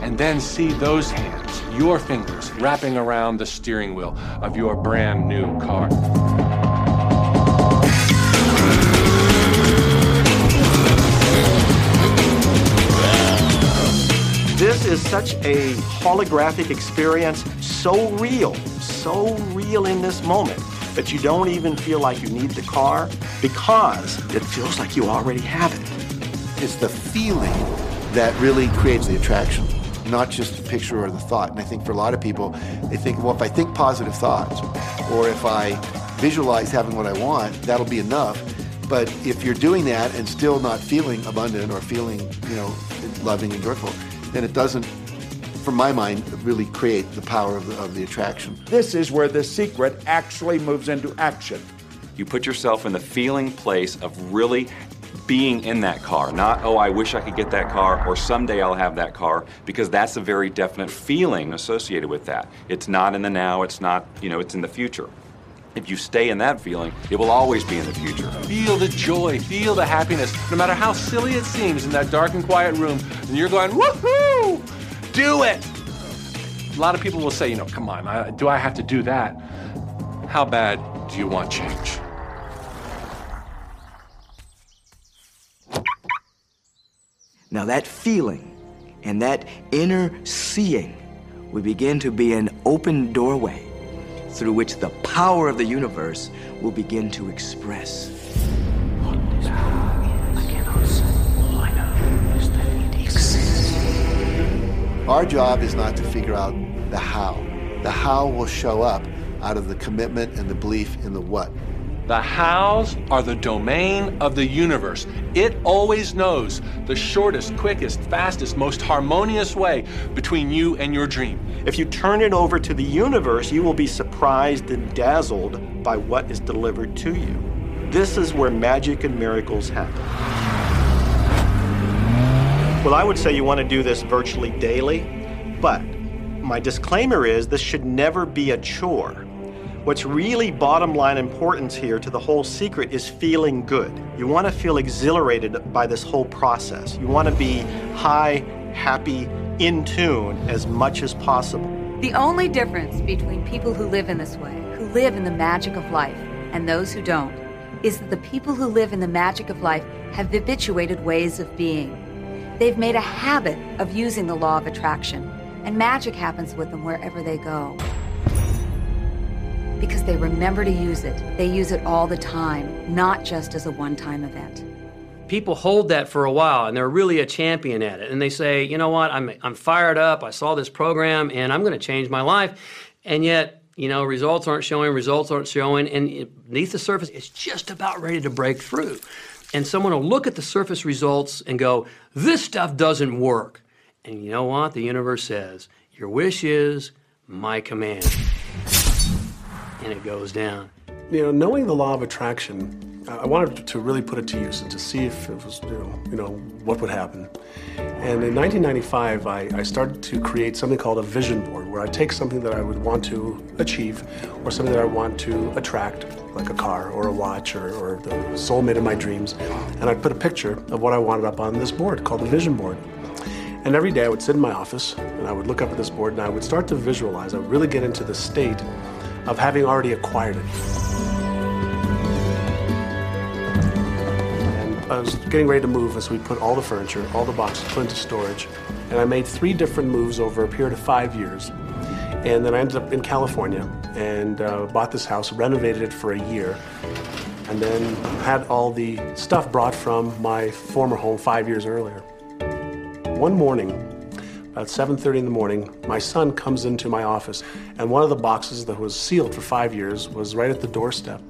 And then see those hands, your fingers, wrapping around the steering wheel of your brand new car. This is such a holographic experience, so real, so real in this moment that you don't even feel like you need the car because it feels like you already have it. It's the feeling that really creates the attraction, not just the picture or the thought. And I think for a lot of people, they think, well, if I think positive thoughts, or if I visualize having what I want, that'll be enough. But if you're doing that and still not feeling abundant or feeling, you know, loving and joyful, then it doesn't, from my mind, really create the power of the, of the attraction. This is where the secret actually moves into action. You put yourself in the feeling place of really being in that car, not, oh, I wish I could get that car or someday I'll have that car, because that's a very definite feeling associated with that. It's not in the now, it's not, you know, it's in the future. If you stay in that feeling, it will always be in the future. Feel the joy, feel the happiness, no matter how silly it seems in that dark and quiet room, and you're going, woohoo! Do it! A lot of people will say, you know, come on, I, do I have to do that? How bad do you want change? Now, that feeling and that inner seeing will begin to be an open doorway through which the power of the universe will begin to express. Our job is not to figure out the how. The how will show up out of the commitment and the belief in the what. The hows are the domain of the universe. It always knows the shortest, quickest, fastest, most harmonious way between you and your dream. If you turn it over to the universe, you will be surprised and dazzled by what is delivered to you. This is where magic and miracles happen. Well, I would say you want to do this virtually daily, but my disclaimer is this should never be a chore. What's really bottom line importance here to the whole secret is feeling good. You want to feel exhilarated by this whole process. You want to be high, happy, in tune as much as possible. The only difference between people who live in this way, who live in the magic of life, and those who don't, is that the people who live in the magic of life have habituated ways of being. They've made a habit of using the law of attraction, and magic happens with them wherever they go because they remember to use it. They use it all the time, not just as a one time event. people hold that for a while and they're really a champion at it. And they say, you know what, I'm, I'm fired up. I saw this program and I'm going to change my life. And yet, you know, results aren't showing, results aren't showing. And beneath the surface, it's just about ready to break through. And someone will look at the surface results and go, this stuff doesn't work. And you know what? The universe says, your wish is my command. And it goes down. You know, knowing the law of attraction, I wanted to really put it to use and to see if it was, you know, you know what would happen. And in 1995, I, I started to create something called a vision board, where I take something that I would want to achieve, or something that I want to attract, like a car or a watch or, or the soulmate of my dreams, and I'd put a picture of what I wanted up on this board called the vision board. And every day I would sit in my office and I would look up at this board and I would start to visualize. I would really get into the state of having already acquired it. And I was getting ready to move as we put all the furniture, all the boxes put into storage. And I made three different moves over a period of five years. And then I ended up in California and uh, bought this house, renovated it for a year, and then had all the stuff brought from my former home five years earlier. One morning, about 7.30 in the morning, my son comes into my office, and one of the boxes that was sealed for five years was right at the doorstep.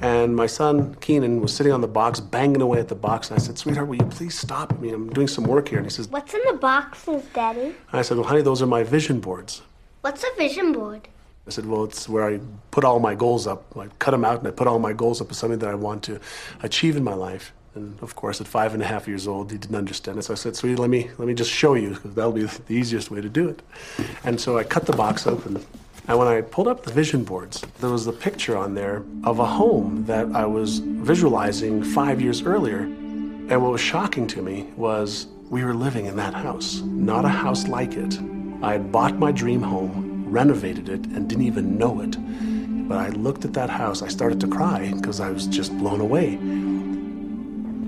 And my son, Keenan, was sitting on the box, banging away at the box. And I said, Sweetheart, will you please stop me? I'm doing some work here. And he says, What's in the boxes, Daddy? And I said, Well, honey, those are my vision boards. What's a vision board? I said, Well, it's where I put all my goals up. I cut them out and I put all my goals up as something that I want to achieve in my life. And of course, at five and a half years old, he didn't understand it. So I said, Sweetie, let me, let me just show you, because that'll be the easiest way to do it. And so I cut the box open and when I pulled up the vision boards, there was a picture on there of a home that I was visualizing five years earlier. And what was shocking to me was we were living in that house, not a house like it. I had bought my dream home, renovated it, and didn't even know it. But I looked at that house, I started to cry because I was just blown away.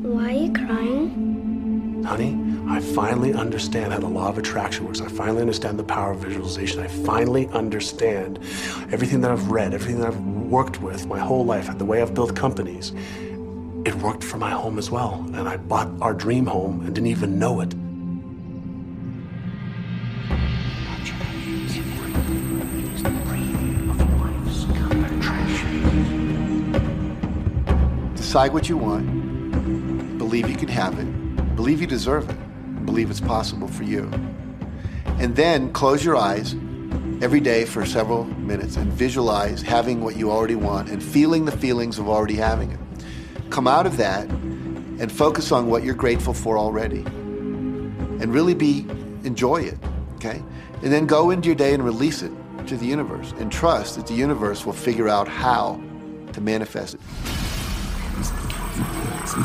Why are you crying? Honey, I finally understand how the law of attraction works. I finally understand the power of visualization. I finally understand everything that I've read, everything that I've worked with my whole life, the way I've built companies. It worked for my home as well. And I bought our dream home and didn't even know it. Decide what you want, believe you can have it, believe you deserve it believe it's possible for you. And then close your eyes every day for several minutes and visualize having what you already want and feeling the feelings of already having it. Come out of that and focus on what you're grateful for already. And really be enjoy it, okay? And then go into your day and release it to the universe and trust that the universe will figure out how to manifest it. No,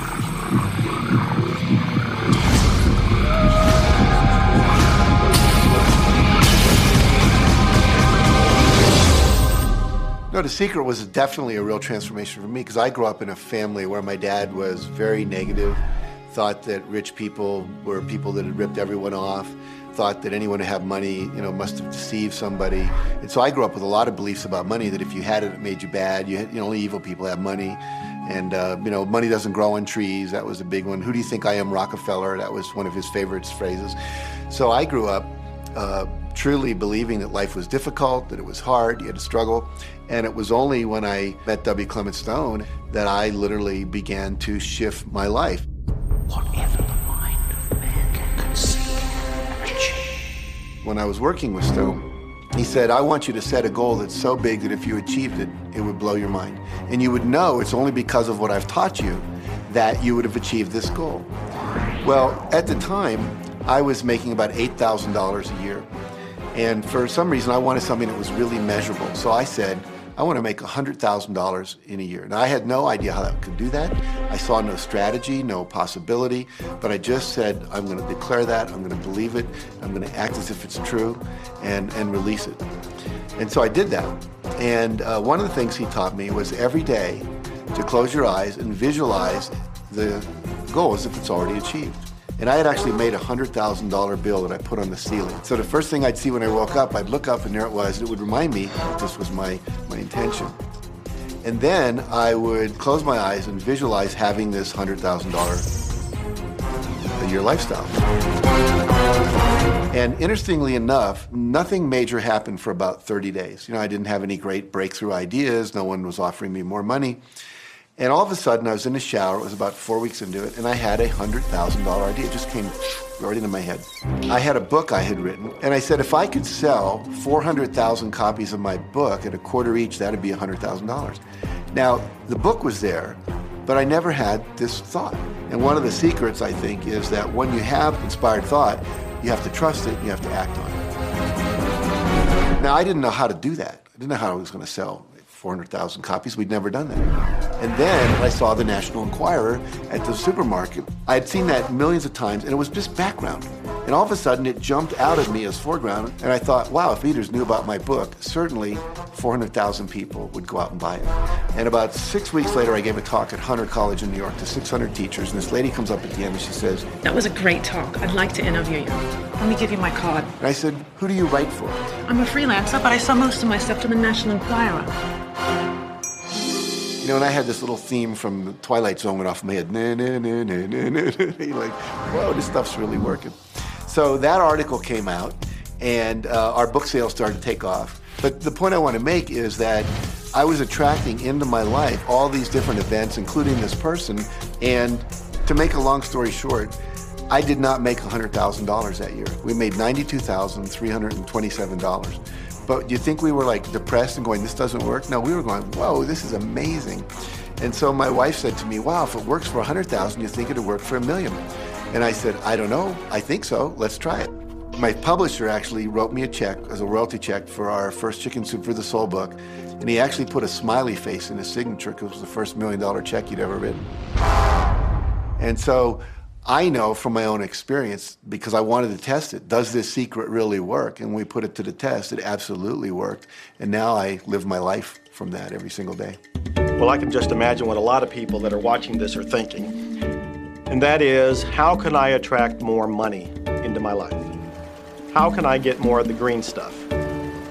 The Secret was definitely a real transformation for me because I grew up in a family where my dad was very negative, thought that rich people were people that had ripped everyone off, thought that anyone who had money, you know, must have deceived somebody. And so I grew up with a lot of beliefs about money that if you had it, it made you bad. You, had, you know, only evil people have money. And, uh, you know, money doesn't grow on trees. That was a big one. Who do you think I am, Rockefeller? That was one of his favorite phrases. So I grew up uh, truly believing that life was difficult, that it was hard, you had to struggle. And it was only when I met W. Clement Stone that I literally began to shift my life. Whatever the mind of man can conceive, When I was working with Stone, he said, I want you to set a goal that's so big that if you achieved it, it would blow your mind. And you would know it's only because of what I've taught you that you would have achieved this goal. Well, at the time, I was making about $8,000 a year. And for some reason, I wanted something that was really measurable. So I said, I want to make $100,000 in a year. Now, I had no idea how I could do that. I saw no strategy, no possibility, but I just said, I'm going to declare that, I'm going to believe it, I'm going to act as if it's true, and, and release it. And so I did that. And uh, one of the things he taught me was every day to close your eyes and visualize the goal as if it's already achieved. And I had actually made a $100,000 bill that I put on the ceiling. So the first thing I'd see when I woke up, I'd look up and there it was. And it would remind me that this was my, my intention. And then I would close my eyes and visualize having this $100,000 a year lifestyle. And interestingly enough, nothing major happened for about 30 days. You know, I didn't have any great breakthrough ideas. No one was offering me more money. And all of a sudden, I was in the shower. It was about four weeks into it, and I had a $100,000 idea. It just came right into my head. I had a book I had written, and I said, if I could sell 400,000 copies of my book at a quarter each, that'd be $100,000. Now, the book was there, but I never had this thought. And one of the secrets, I think, is that when you have inspired thought, you have to trust it, you have to act on it. Now, I didn't know how to do that. I didn't know how I was going to sell 400,000 copies. We'd never done that. And then I saw the National Enquirer at the supermarket. I had seen that millions of times, and it was just background. And all of a sudden, it jumped out of me as foreground. And I thought, wow, if readers knew about my book, certainly 400,000 people would go out and buy it. And about six weeks later, I gave a talk at Hunter College in New York to 600 teachers. And this lady comes up at the end and she says, That was a great talk. I'd like to interview you. Let me give you my card. and I said, who do you write for? I'm a freelancer, but I sell most of my stuff to the National Enquirer. You know, and I had this little theme from the Twilight Zone went off in my head. Na, na, na, na, na, na, na. Like, whoa, this stuff's really working. So that article came out, and uh, our book sales started to take off. But the point I want to make is that I was attracting into my life all these different events, including this person. And to make a long story short, I did not make $100,000 that year. We made $92,327. But you think we were like depressed and going, this doesn't work? No, we were going, whoa, this is amazing. And so my wife said to me, wow, if it works for 100,000, you think it'd work for a million. And I said, I don't know. I think so. Let's try it. My publisher actually wrote me a check as a royalty check for our first Chicken Soup for the Soul book. And he actually put a smiley face in his signature because it was the first million dollar check he'd ever written. And so I know from my own experience, because I wanted to test it, does this secret really work? And we put it to the test. It absolutely worked. And now I live my life from that every single day. Well, I can just imagine what a lot of people that are watching this are thinking. And that is, how can I attract more money into my life? How can I get more of the green stuff?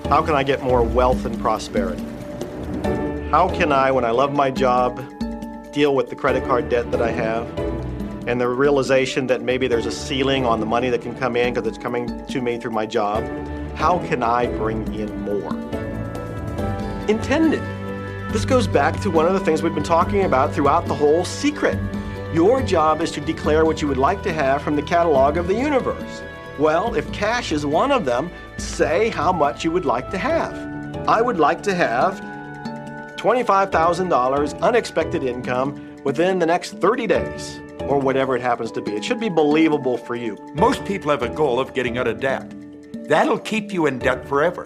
How can I get more wealth and prosperity? How can I, when I love my job, deal with the credit card debt that I have and the realization that maybe there's a ceiling on the money that can come in because it's coming to me through my job? How can I bring in more? Intended. This goes back to one of the things we've been talking about throughout the whole secret. Your job is to declare what you would like to have from the catalog of the universe. Well, if cash is one of them, say how much you would like to have. I would like to have $25,000 unexpected income within the next 30 days, or whatever it happens to be. It should be believable for you. Most people have a goal of getting out of debt. That'll keep you in debt forever.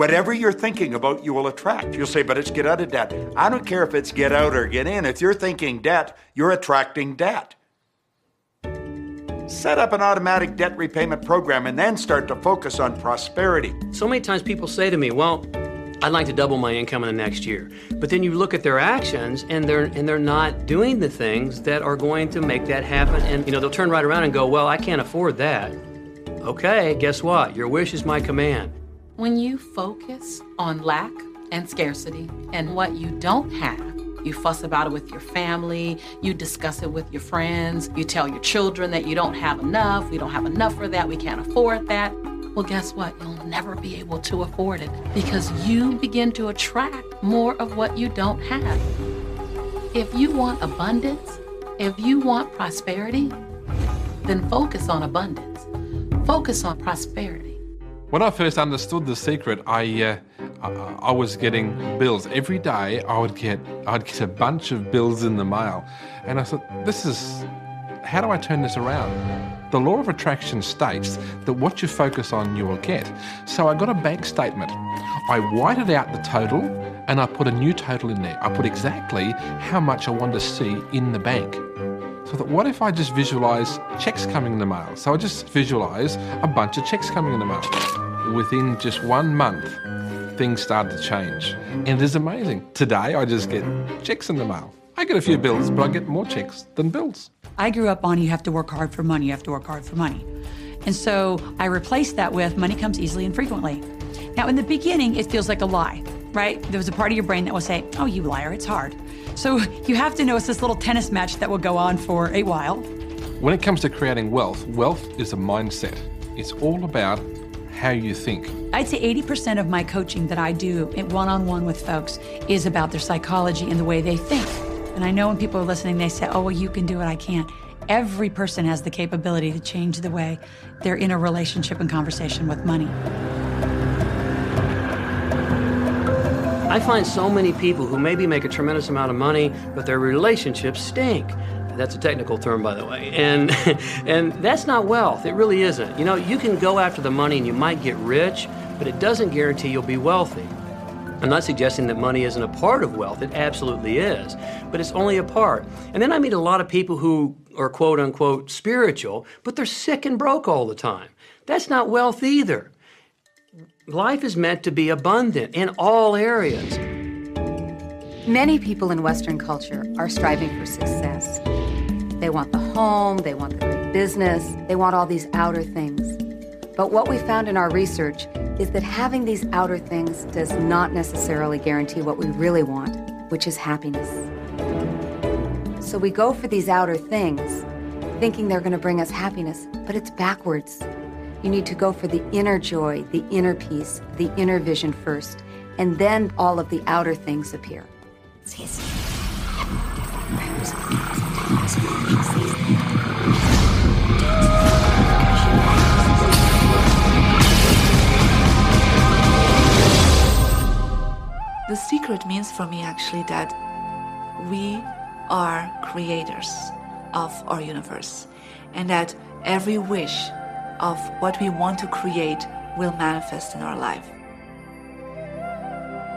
Whatever you're thinking about, you will attract. You'll say, but it's get out of debt. I don't care if it's get out or get in. If you're thinking debt, you're attracting debt. Set up an automatic debt repayment program and then start to focus on prosperity. So many times people say to me, well, I'd like to double my income in the next year. But then you look at their actions and they're and they're not doing the things that are going to make that happen. And you know, they'll turn right around and go, Well, I can't afford that. Okay, guess what? Your wish is my command. When you focus on lack and scarcity and what you don't have, you fuss about it with your family, you discuss it with your friends, you tell your children that you don't have enough, we don't have enough for that, we can't afford that. Well, guess what? You'll never be able to afford it because you begin to attract more of what you don't have. If you want abundance, if you want prosperity, then focus on abundance. Focus on prosperity. When I first understood the secret, I, uh, I was getting bills every day. I would get I'd get a bunch of bills in the mail, and I thought, this is how do I turn this around? The law of attraction states that what you focus on, you will get. So I got a bank statement. I whited out the total and I put a new total in there. I put exactly how much I wanted to see in the bank. So what if I just visualize checks coming in the mail? So I just visualize a bunch of checks coming in the mail. Within just one month, things started to change. And it is amazing. Today, I just get checks in the mail. I get a few bills, but I get more checks than bills. I grew up on you have to work hard for money, you have to work hard for money. And so I replaced that with money comes easily and frequently. Now, in the beginning, it feels like a lie. right? There was a part of your brain that will say, oh, you liar, it's hard. So you have to know it's this little tennis match that will go on for a while. When it comes to creating wealth, wealth is a mindset. It's all about how you think. I'd say 80% of my coaching that I do one on one with folks is about their psychology and the way they think. And I know when people are listening, they say, oh, well, you can do it, I can't. Every person has the capability to change the way they're in a relationship and conversation with money. I find so many people who maybe make a tremendous amount of money, but their relationships stink. That's a technical term, by the way. And, [LAUGHS] and that's not wealth. It really isn't. You know, you can go after the money and you might get rich, but it doesn't guarantee you'll be wealthy. I'm not suggesting that money isn't a part of wealth. It absolutely is. But it's only a part. And then I meet a lot of people who are quote unquote spiritual, but they're sick and broke all the time. That's not wealth either. Life is meant to be abundant in all areas. Many people in Western culture are striving for success. They want the home, they want the great business, they want all these outer things. But what we found in our research is that having these outer things does not necessarily guarantee what we really want, which is happiness. So we go for these outer things, thinking they're going to bring us happiness, but it's backwards. You need to go for the inner joy, the inner peace, the inner vision first, and then all of the outer things appear. The secret means for me actually that we are creators of our universe and that every wish of what we want to create will manifest in our life.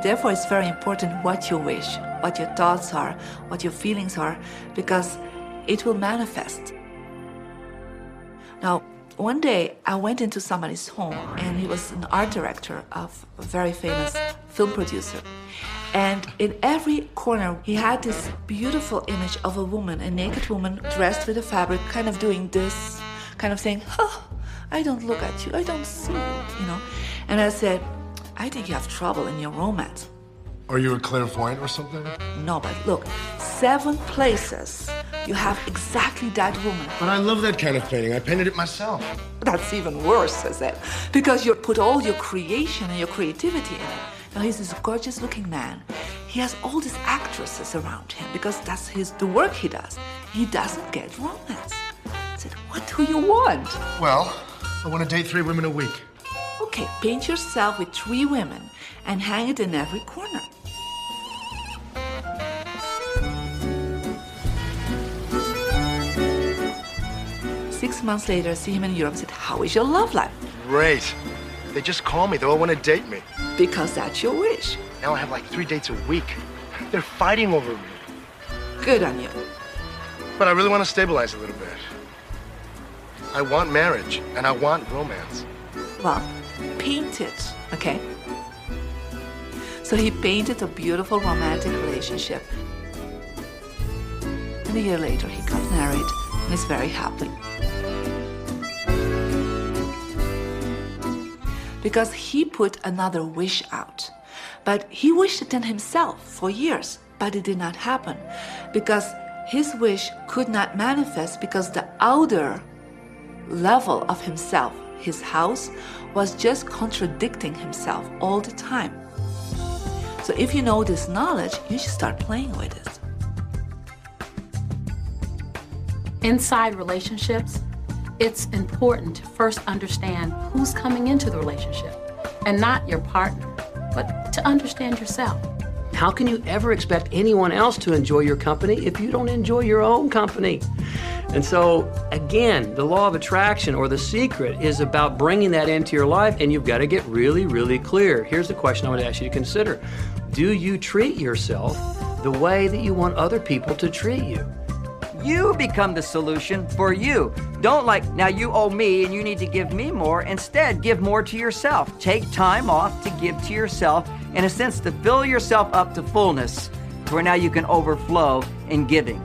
Therefore, it's very important what you wish, what your thoughts are, what your feelings are, because it will manifest. Now, one day I went into somebody's home, and he was an art director of a very famous film producer. And in every corner, he had this beautiful image of a woman, a naked woman dressed with a fabric, kind of doing this, kind of saying, oh, I don't look at you, I don't see you, you know. And I said, I think you have trouble in your romance. Are you a clairvoyant or something? No, but look, seven places you have exactly that woman. But I love that kind of painting. I painted it myself. That's even worse, I said, because you put all your creation and your creativity in it. Now he's this gorgeous looking man. He has all these actresses around him because that's his the work he does. He doesn't get romance. I said, what do you want? Well, I want to date three women a week. Okay, paint yourself with three women and hang it in every corner. Six months later, I see him in Europe. I said, How is your love life? Great. They just call me. They all want to date me. Because that's your wish. Now I have like three dates a week. They're fighting over me. Good on you. But I really want to stabilize a little bit. I want marriage and I want romance. Well, paint it, okay? So he painted a beautiful romantic relationship. And a year later, he got married and is very happy. Because he put another wish out. But he wished it in himself for years, but it did not happen. Because his wish could not manifest because the outer level of himself, his house, was just contradicting himself all the time. So if you know this knowledge, you should start playing with it. Inside relationships, it's important to first understand who's coming into the relationship and not your partner, but to understand yourself. How can you ever expect anyone else to enjoy your company if you don't enjoy your own company? And so, again, the law of attraction or the secret is about bringing that into your life, and you've got to get really, really clear. Here's the question I would ask you to consider Do you treat yourself the way that you want other people to treat you? You become the solution for you. Don't like, now you owe me and you need to give me more. Instead, give more to yourself. Take time off to give to yourself, in a sense, to fill yourself up to fullness, to where now you can overflow in giving.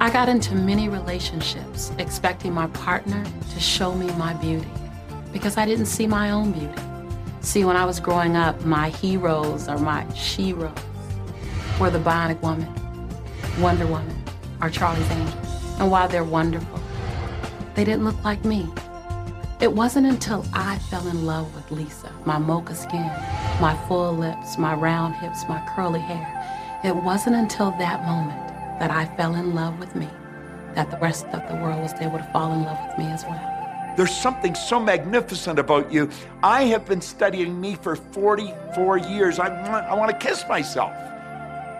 I got into many relationships expecting my partner to show me my beauty because I didn't see my own beauty. See, when I was growing up, my heroes or my sheroes were the Bionic Woman, Wonder Woman, or Charlie's Angels. And while they're wonderful, they didn't look like me. It wasn't until I fell in love with Lisa, my mocha skin, my full lips, my round hips, my curly hair. It wasn't until that moment that I fell in love with me that the rest of the world was able to fall in love with me as well. There's something so magnificent about you. I have been studying me for 44 years. I want, I want to kiss myself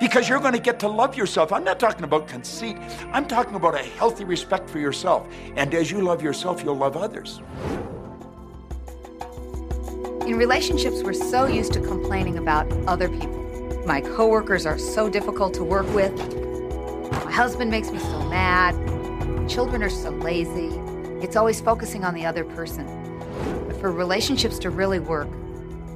because you're going to get to love yourself. I'm not talking about conceit, I'm talking about a healthy respect for yourself. And as you love yourself, you'll love others. In relationships, we're so used to complaining about other people. My coworkers are so difficult to work with. My husband makes me so mad. Children are so lazy. It's always focusing on the other person. But for relationships to really work,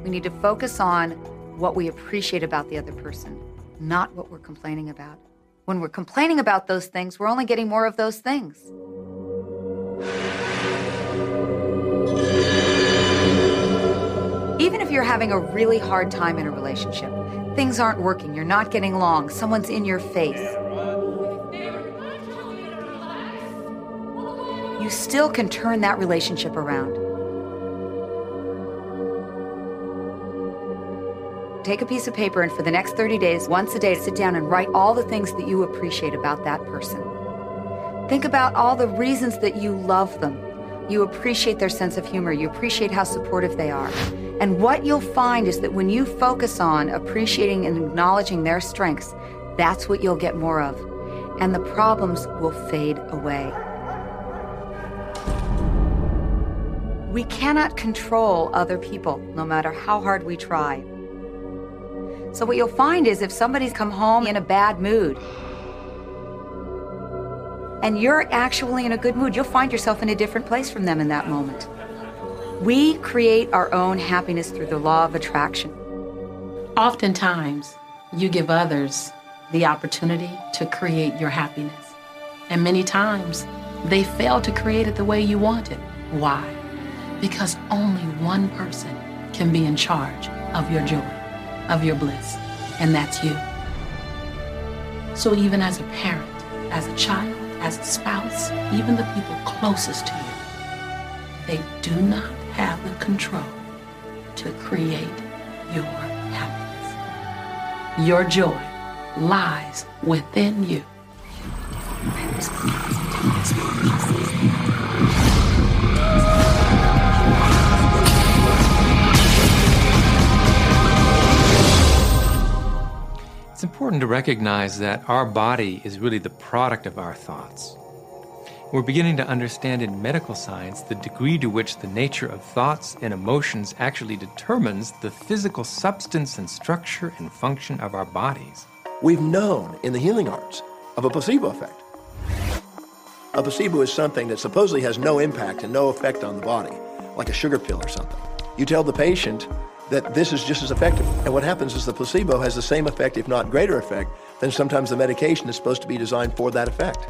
we need to focus on what we appreciate about the other person, not what we're complaining about. When we're complaining about those things, we're only getting more of those things. Even if you're having a really hard time in a relationship, things aren't working, you're not getting along, someone's in your face. You still can turn that relationship around. Take a piece of paper and for the next 30 days, once a day, sit down and write all the things that you appreciate about that person. Think about all the reasons that you love them. You appreciate their sense of humor. You appreciate how supportive they are. And what you'll find is that when you focus on appreciating and acknowledging their strengths, that's what you'll get more of. And the problems will fade away. We cannot control other people, no matter how hard we try. So, what you'll find is if somebody's come home in a bad mood, and you're actually in a good mood, you'll find yourself in a different place from them in that moment. We create our own happiness through the law of attraction. Oftentimes, you give others the opportunity to create your happiness. And many times, they fail to create it the way you want it. Why? Because only one person can be in charge of your joy, of your bliss, and that's you. So, even as a parent, as a child, as a spouse, even the people closest to you, they do not have the control to create your happiness. Your joy lies within you. Important to recognize that our body is really the product of our thoughts. We're beginning to understand in medical science the degree to which the nature of thoughts and emotions actually determines the physical substance and structure and function of our bodies. We've known in the healing arts of a placebo effect. A placebo is something that supposedly has no impact and no effect on the body, like a sugar pill or something. You tell the patient that this is just as effective. And what happens is the placebo has the same effect, if not greater effect, than sometimes the medication is supposed to be designed for that effect.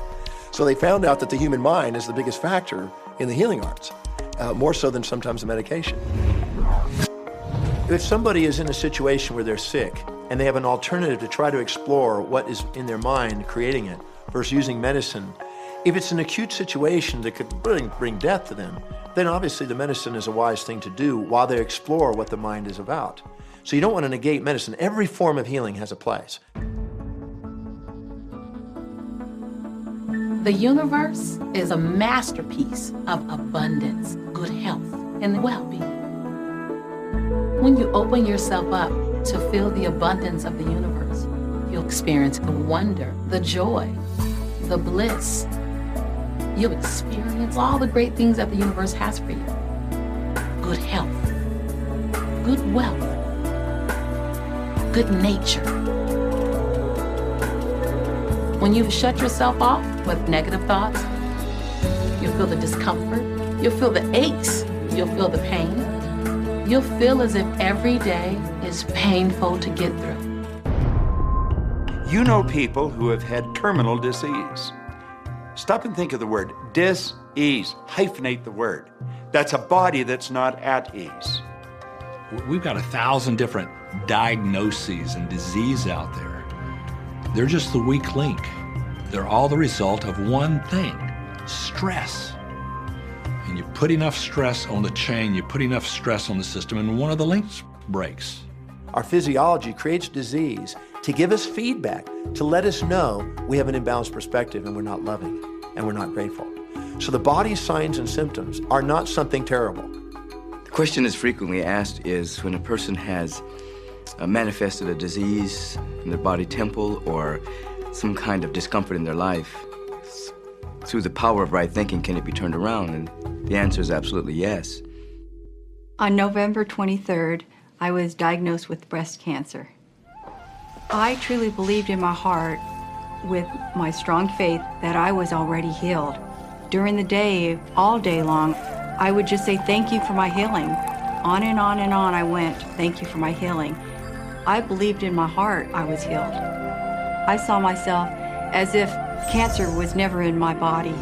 So they found out that the human mind is the biggest factor in the healing arts, uh, more so than sometimes the medication. If somebody is in a situation where they're sick and they have an alternative to try to explore what is in their mind creating it versus using medicine, if it's an acute situation that could really bring death to them, then obviously the medicine is a wise thing to do while they explore what the mind is about. So you don't want to negate medicine. Every form of healing has a place. The universe is a masterpiece of abundance, good health, and well being. When you open yourself up to feel the abundance of the universe, you'll experience the wonder, the joy, the bliss. You'll experience all the great things that the universe has for you good health, good wealth, good nature. When you shut yourself off with negative thoughts, you'll feel the discomfort, you'll feel the aches, you'll feel the pain. You'll feel as if every day is painful to get through. You know people who have had terminal disease. Stop and think of the word dis-ease. Hyphenate the word. That's a body that's not at ease. We've got a thousand different diagnoses and disease out there. They're just the weak link. They're all the result of one thing stress. And you put enough stress on the chain, you put enough stress on the system, and one of the links breaks. Our physiology creates disease to give us feedback, to let us know we have an imbalanced perspective and we're not loving and we're not grateful. So the body's signs and symptoms are not something terrible. The question is frequently asked is when a person has uh, manifested a disease in their body temple or some kind of discomfort in their life, through the power of right thinking, can it be turned around? And the answer is absolutely yes. On November 23rd, I was diagnosed with breast cancer. I truly believed in my heart, with my strong faith, that I was already healed. During the day, all day long, I would just say, Thank you for my healing. On and on and on I went, Thank you for my healing. I believed in my heart I was healed. I saw myself as if cancer was never in my body.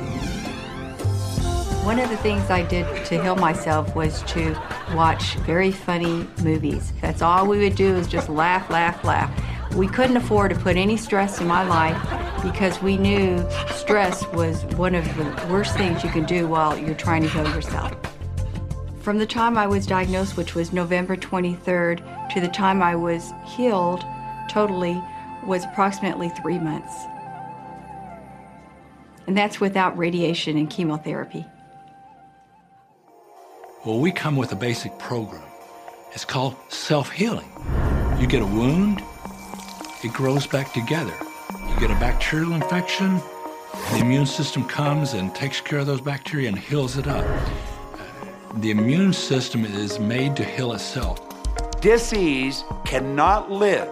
One of the things I did to heal myself was to watch very funny movies. That's all we would do is just laugh, laugh, laugh. We couldn't afford to put any stress in my life because we knew stress was one of the worst things you can do while you're trying to heal yourself. From the time I was diagnosed, which was November 23rd, to the time I was healed totally was approximately three months. And that's without radiation and chemotherapy. Well, we come with a basic program. It's called self healing. You get a wound, it grows back together. You get a bacterial infection, the immune system comes and takes care of those bacteria and heals it up. Uh, the immune system is made to heal itself. Disease cannot live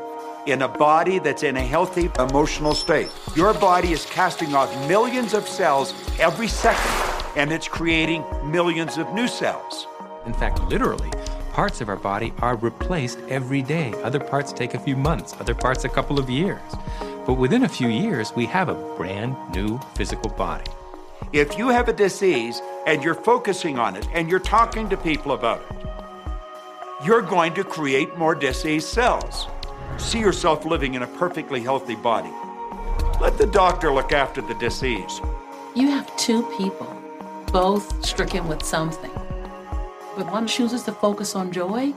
in a body that's in a healthy emotional state. Your body is casting off millions of cells every second, and it's creating millions of new cells. In fact, literally, parts of our body are replaced every day. Other parts take a few months, other parts a couple of years. But within a few years, we have a brand new physical body. If you have a disease and you're focusing on it and you're talking to people about it, you're going to create more disease cells. See yourself living in a perfectly healthy body. Let the doctor look after the disease. You have two people, both stricken with something. But one chooses to focus on joy,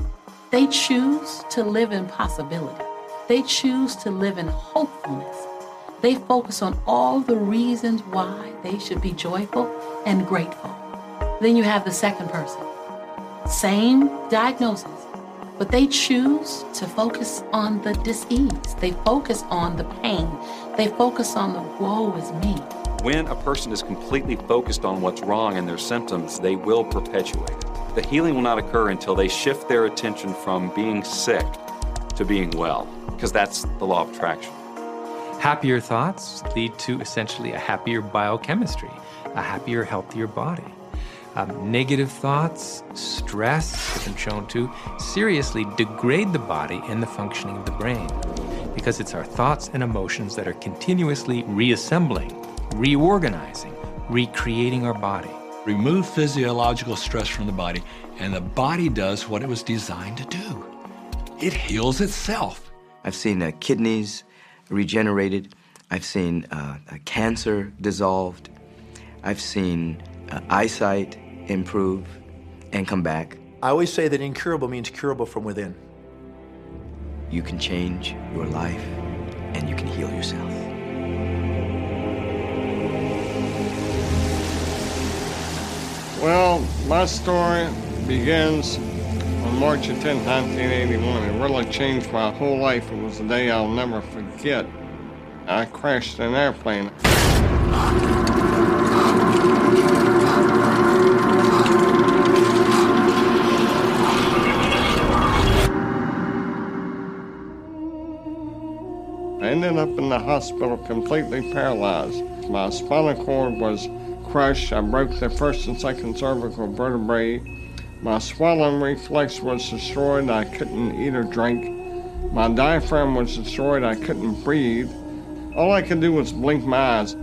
they choose to live in possibility. They choose to live in hopefulness. They focus on all the reasons why they should be joyful and grateful. Then you have the second person. Same diagnosis, but they choose to focus on the disease. They focus on the pain. They focus on the woe is me. When a person is completely focused on what's wrong and their symptoms, they will perpetuate it. The healing will not occur until they shift their attention from being sick to being well, because that's the law of attraction. Happier thoughts lead to essentially a happier biochemistry, a happier, healthier body. Um, negative thoughts, stress, has been shown to seriously degrade the body and the functioning of the brain because it's our thoughts and emotions that are continuously reassembling, reorganizing, recreating our body. Remove physiological stress from the body, and the body does what it was designed to do it heals itself. I've seen uh, kidneys regenerated, I've seen uh, cancer dissolved, I've seen uh, eyesight improve and come back. I always say that incurable means curable from within. You can change your life and you can heal yourself. Well, my story begins on March 10, 1981. It really changed my whole life. It was a day I'll never forget. I crashed an airplane. I ended up in the hospital completely paralyzed. My spinal cord was crushed. I broke the first and second cervical vertebrae. My swallowing reflex was destroyed. I couldn't eat or drink. My diaphragm was destroyed. I couldn't breathe. All I could do was blink my eyes.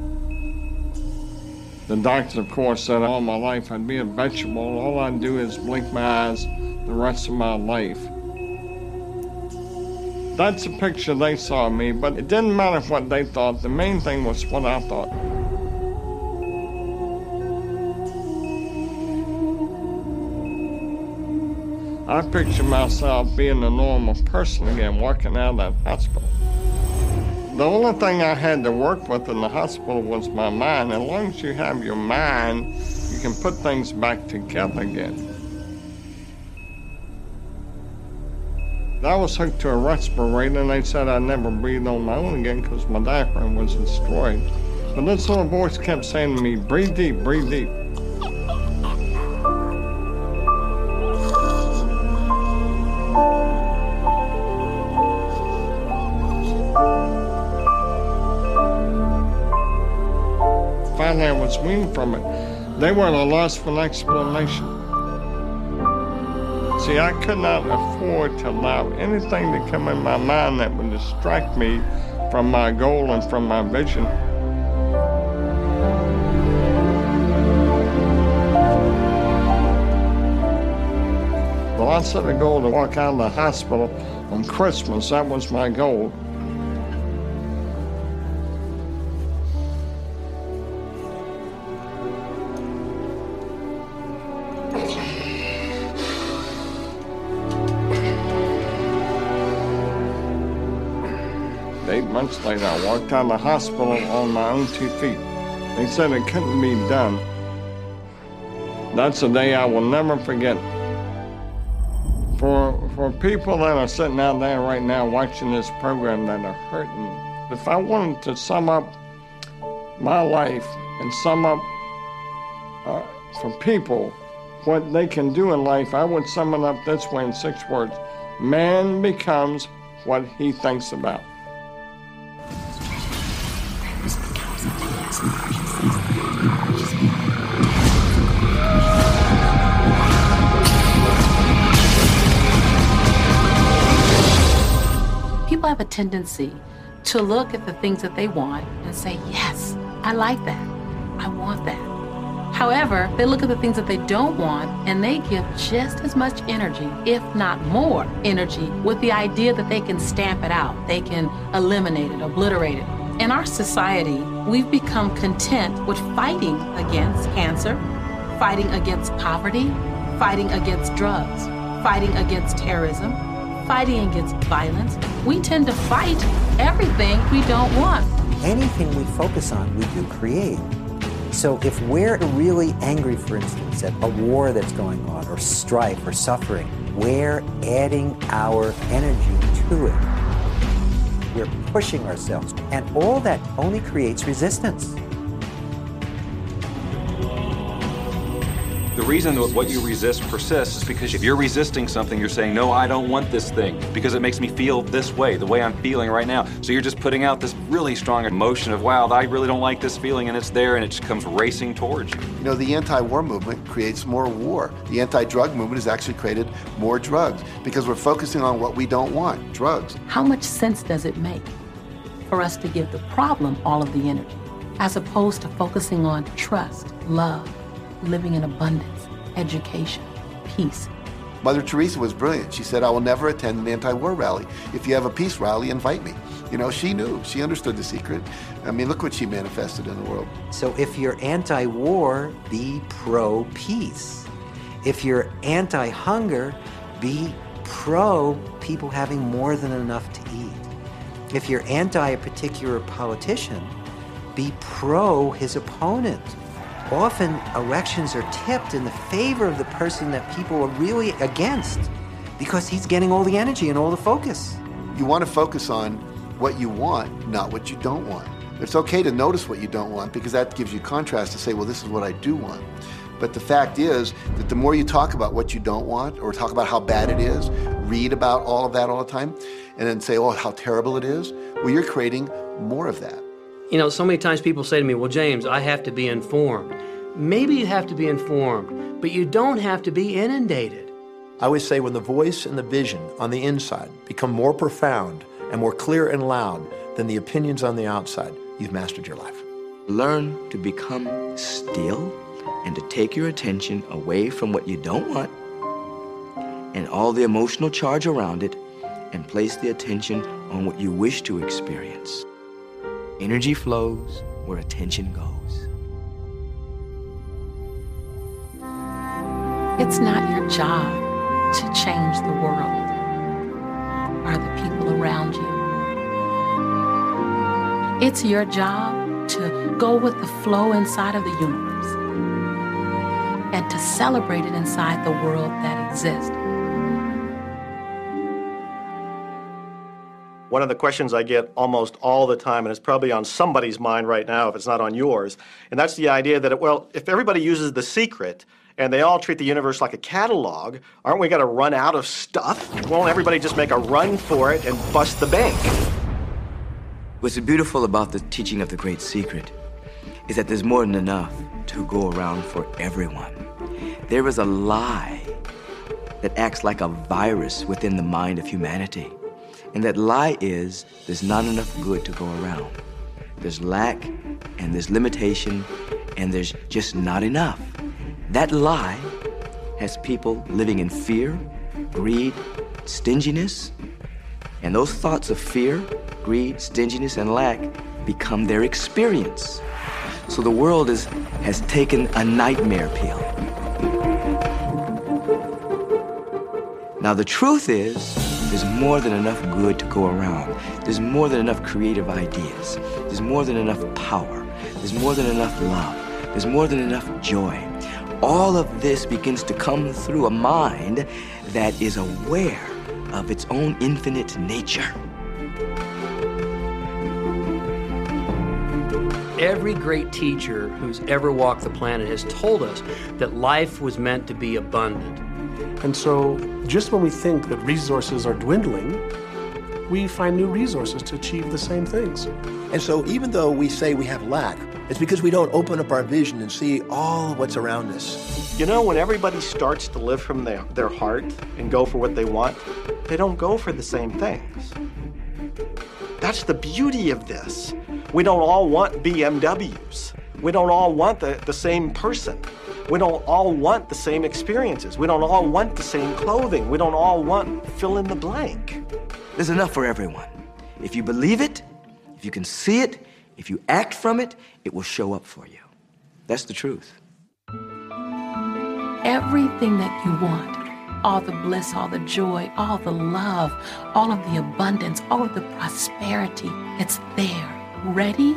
The doctor, of course, said all my life I'd be a vegetable. All I'd do is blink my eyes, the rest of my life. That's the picture they saw of me, but it didn't matter what they thought. The main thing was what I thought. I picture myself being a normal person again, walking out of that hospital. The only thing I had to work with in the hospital was my mind. As long as you have your mind, you can put things back together again. I was hooked to a respirator and they said I'd never breathe on my own again because my diaphragm was destroyed. But this little voice kept saying to me, breathe deep, breathe deep. I from it. They were at a loss for an explanation. See, I could not afford to allow anything to come in my mind that would distract me from my goal and from my vision. Well, I set a goal to walk out of the hospital on Christmas. That was my goal. Months later, I walked out of the hospital on my own two feet. They said it couldn't be done. That's a day I will never forget. For, for people that are sitting out there right now watching this program that are hurting, if I wanted to sum up my life and sum up uh, for people what they can do in life, I would sum it up this way in six words Man becomes what he thinks about. Have a tendency to look at the things that they want and say, Yes, I like that. I want that. However, they look at the things that they don't want and they give just as much energy, if not more energy, with the idea that they can stamp it out, they can eliminate it, obliterate it. In our society, we've become content with fighting against cancer, fighting against poverty, fighting against drugs, fighting against terrorism, fighting against violence. We tend to fight everything we don't want. Anything we focus on, we do create. So if we're really angry, for instance, at a war that's going on, or strife, or suffering, we're adding our energy to it. We're pushing ourselves. And all that only creates resistance. Reason that what you resist persists is because if you're resisting something, you're saying, No, I don't want this thing because it makes me feel this way, the way I'm feeling right now. So you're just putting out this really strong emotion of, Wow, I really don't like this feeling, and it's there, and it just comes racing towards you. You know, the anti war movement creates more war. The anti drug movement has actually created more drugs because we're focusing on what we don't want drugs. How much sense does it make for us to give the problem all of the energy, as opposed to focusing on trust, love, living in abundance, education, peace? Mother Teresa was brilliant. She said, I will never attend an anti war rally. If you have a peace rally, invite me. You know, she knew. She understood the secret. I mean, look what she manifested in the world. So if you're anti war, be pro peace. If you're anti hunger, be pro people having more than enough to eat. If you're anti a particular politician, be pro his opponent. Often elections are tipped in the favor of the person that people are really against because he's getting all the energy and all the focus. You want to focus on what you want, not what you don't want. It's okay to notice what you don't want because that gives you contrast to say, well, this is what I do want. But the fact is that the more you talk about what you don't want or talk about how bad it is, read about all of that all the time, and then say, oh, how terrible it is, well, you're creating more of that. You know, so many times people say to me, Well, James, I have to be informed. Maybe you have to be informed, but you don't have to be inundated. I always say when the voice and the vision on the inside become more profound and more clear and loud than the opinions on the outside, you've mastered your life. Learn to become still and to take your attention away from what you don't want and all the emotional charge around it and place the attention on what you wish to experience. Energy flows where attention goes. It's not your job to change the world or the people around you. It's your job to go with the flow inside of the universe and to celebrate it inside the world that exists. One of the questions I get almost all the time, and it's probably on somebody's mind right now if it's not on yours, and that's the idea that, well, if everybody uses the secret and they all treat the universe like a catalog, aren't we going to run out of stuff? Won't everybody just make a run for it and bust the bank? What's beautiful about the teaching of the Great Secret is that there's more than enough to go around for everyone. There is a lie that acts like a virus within the mind of humanity. And that lie is there's not enough good to go around. There's lack and there's limitation and there's just not enough. That lie has people living in fear, greed, stinginess, and those thoughts of fear, greed, stinginess, and lack become their experience. So the world is, has taken a nightmare pill. Now, the truth is, there's more than enough good to go around. There's more than enough creative ideas. There's more than enough power. There's more than enough love. There's more than enough joy. All of this begins to come through a mind that is aware of its own infinite nature. Every great teacher who's ever walked the planet has told us that life was meant to be abundant. And so, just when we think that resources are dwindling, we find new resources to achieve the same things. And so, even though we say we have lack, it's because we don't open up our vision and see all of what's around us. You know, when everybody starts to live from their, their heart and go for what they want, they don't go for the same things. That's the beauty of this. We don't all want BMWs. We don't all want the, the same person. We don't all want the same experiences. We don't all want the same clothing. We don't all want fill in the blank. There's enough for everyone. If you believe it, if you can see it, if you act from it, it will show up for you. That's the truth. Everything that you want all the bliss, all the joy, all the love, all of the abundance, all of the prosperity it's there, ready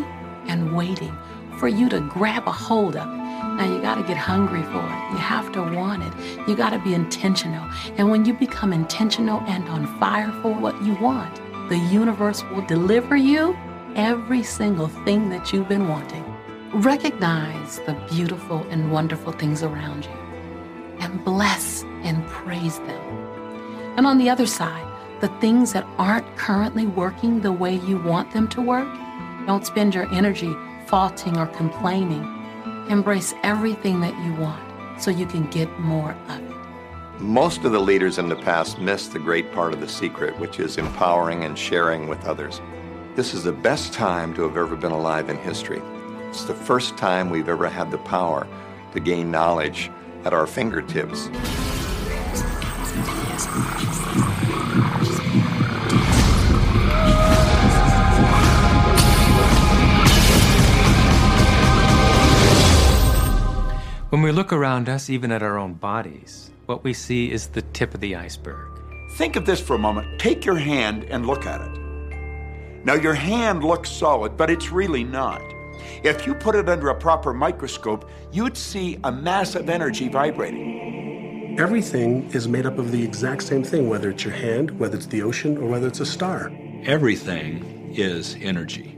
and waiting for you to grab a hold of. Now you got to get hungry for it. You have to want it. You got to be intentional. And when you become intentional and on fire for what you want, the universe will deliver you every single thing that you've been wanting. Recognize the beautiful and wonderful things around you and bless and praise them. And on the other side, the things that aren't currently working the way you want them to work, don't spend your energy faulting or complaining Embrace everything that you want so you can get more of it. Most of the leaders in the past missed the great part of the secret, which is empowering and sharing with others. This is the best time to have ever been alive in history. It's the first time we've ever had the power to gain knowledge at our fingertips. When we look around us, even at our own bodies, what we see is the tip of the iceberg. Think of this for a moment. Take your hand and look at it. Now, your hand looks solid, but it's really not. If you put it under a proper microscope, you'd see a mass of energy vibrating. Everything is made up of the exact same thing, whether it's your hand, whether it's the ocean, or whether it's a star. Everything is energy.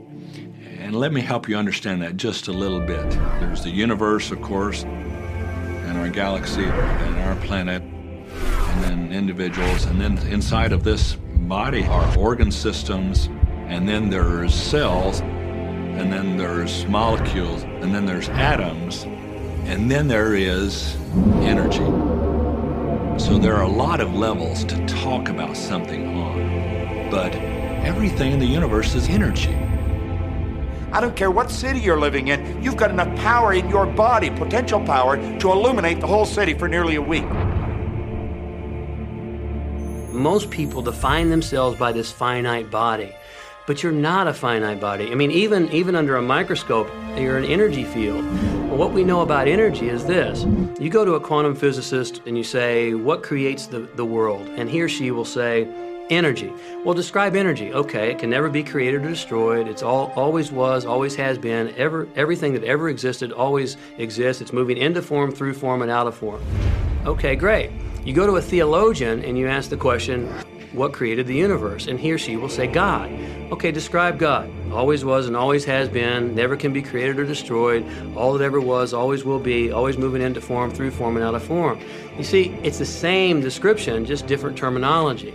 And let me help you understand that just a little bit. There's the universe, of course, and our galaxy, and our planet, and then individuals, and then inside of this body are organ systems, and then there's cells, and then there's molecules, and then there's atoms, and then there is energy. So there are a lot of levels to talk about something on, but everything in the universe is energy. I don't care what city you're living in, you've got enough power in your body, potential power, to illuminate the whole city for nearly a week. Most people define themselves by this finite body. But you're not a finite body. I mean, even, even under a microscope, you're an energy field. Well, what we know about energy is this. You go to a quantum physicist and you say, What creates the, the world? And he or she will say, Energy. Well, describe energy. Okay, it can never be created or destroyed. It's all always was, always has been. Ever everything that ever existed always exists. It's moving into form, through form, and out of form. Okay, great. You go to a theologian and you ask the question, what created the universe? And he or she will say, God. Okay, describe God. Always was and always has been, never can be created or destroyed, all that ever was, always will be, always moving into form, through form, and out of form. You see, it's the same description, just different terminology.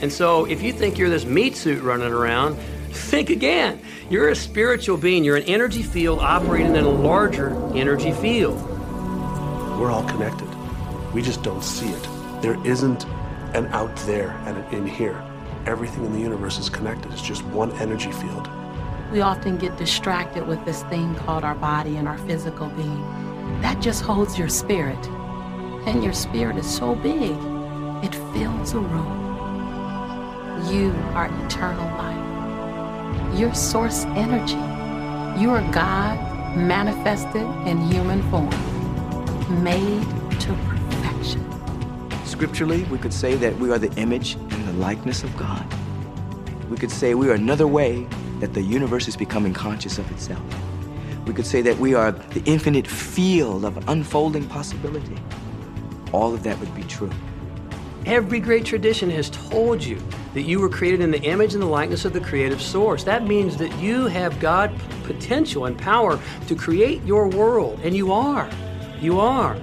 And so if you think you're this meat suit running around, [LAUGHS] think again. You're a spiritual being, you're an energy field operating in a larger energy field. We're all connected. We just don't see it. There isn't an out there and in here. Everything in the universe is connected. It's just one energy field. We often get distracted with this thing called our body and our physical being. That just holds your spirit. And your spirit is so big, it fills a room. You are eternal life. You're source energy. You are God manifested in human form, made to. Scripturally, we could say that we are the image and the likeness of God. We could say we are another way that the universe is becoming conscious of itself. We could say that we are the infinite field of unfolding possibility. All of that would be true. Every great tradition has told you that you were created in the image and the likeness of the creative source. That means that you have God potential and power to create your world, and you are. You are.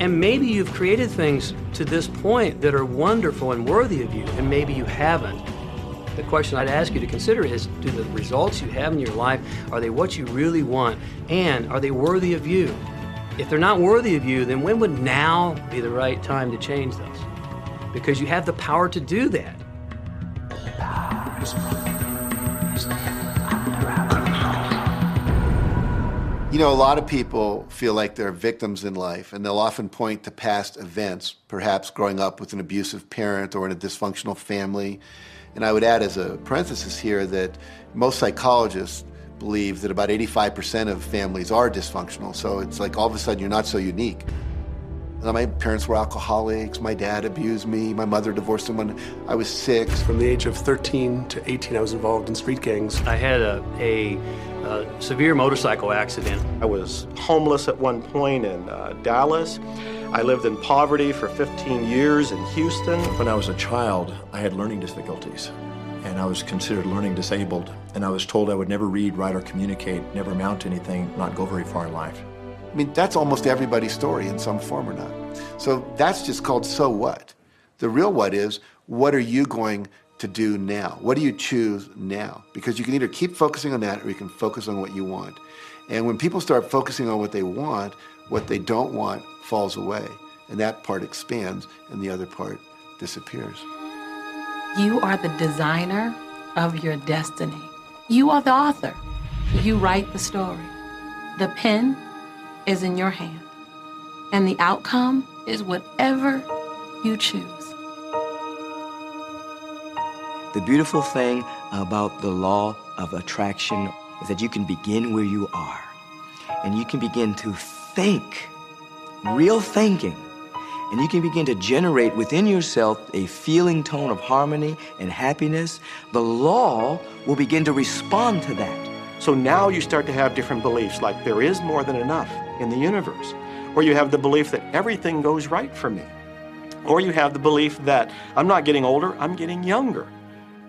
And maybe you've created things to this point that are wonderful and worthy of you, and maybe you haven't. The question I'd ask you to consider is do the results you have in your life are they what you really want and are they worthy of you? If they're not worthy of you, then when would now be the right time to change those? Because you have the power to do that. You know, a lot of people feel like they're victims in life, and they'll often point to past events, perhaps growing up with an abusive parent or in a dysfunctional family. And I would add as a parenthesis here that most psychologists believe that about 85% of families are dysfunctional. So it's like all of a sudden you're not so unique. My parents were alcoholics. My dad abused me. My mother divorced him when I was six. From the age of 13 to 18, I was involved in street gangs. I had a, a, a severe motorcycle accident. I was homeless at one point in uh, Dallas. I lived in poverty for 15 years in Houston. When I was a child, I had learning difficulties, and I was considered learning disabled. And I was told I would never read, write, or communicate, never amount to anything, not go very far in life. I mean, that's almost everybody's story in some form or not. So that's just called so what. The real what is, what are you going to do now? What do you choose now? Because you can either keep focusing on that or you can focus on what you want. And when people start focusing on what they want, what they don't want falls away. And that part expands and the other part disappears. You are the designer of your destiny. You are the author. You write the story. The pen is in your hand, and the outcome is whatever you choose. The beautiful thing about the law of attraction is that you can begin where you are and you can begin to think, real thinking, and you can begin to generate within yourself a feeling tone of harmony and happiness. The law will begin to respond to that. So now you start to have different beliefs like there is more than enough in the universe, or you have the belief that everything goes right for me, or you have the belief that I'm not getting older, I'm getting younger.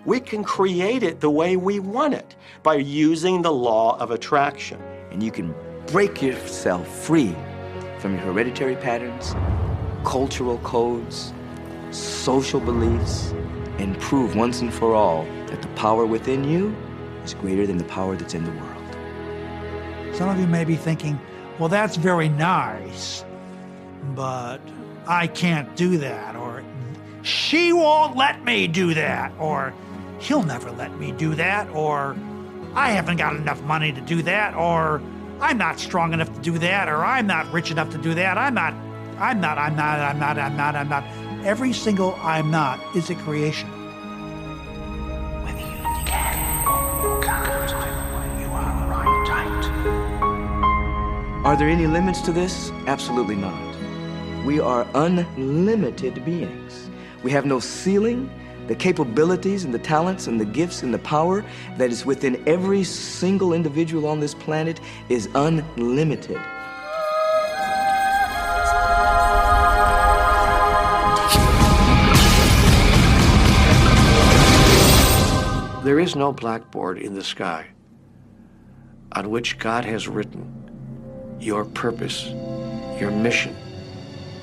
We can create it the way we want it by using the law of attraction. And you can break yourself free from your hereditary patterns, cultural codes, social beliefs, and prove once and for all that the power within you is greater than the power that's in the world. Some of you may be thinking, well, that's very nice, but I can't do that, or she won't let me do that, or he'll never let me do that, or I haven't got enough money to do that, or I'm not strong enough to do that, or I'm not rich enough to do that, I'm not, I'm not, I'm not, I'm not, I'm not, I'm not. every single I'm not is a creation. Are there any limits to this? Absolutely not. We are unlimited beings. We have no ceiling. The capabilities and the talents and the gifts and the power that is within every single individual on this planet is unlimited. There is no blackboard in the sky on which God has written your purpose, your mission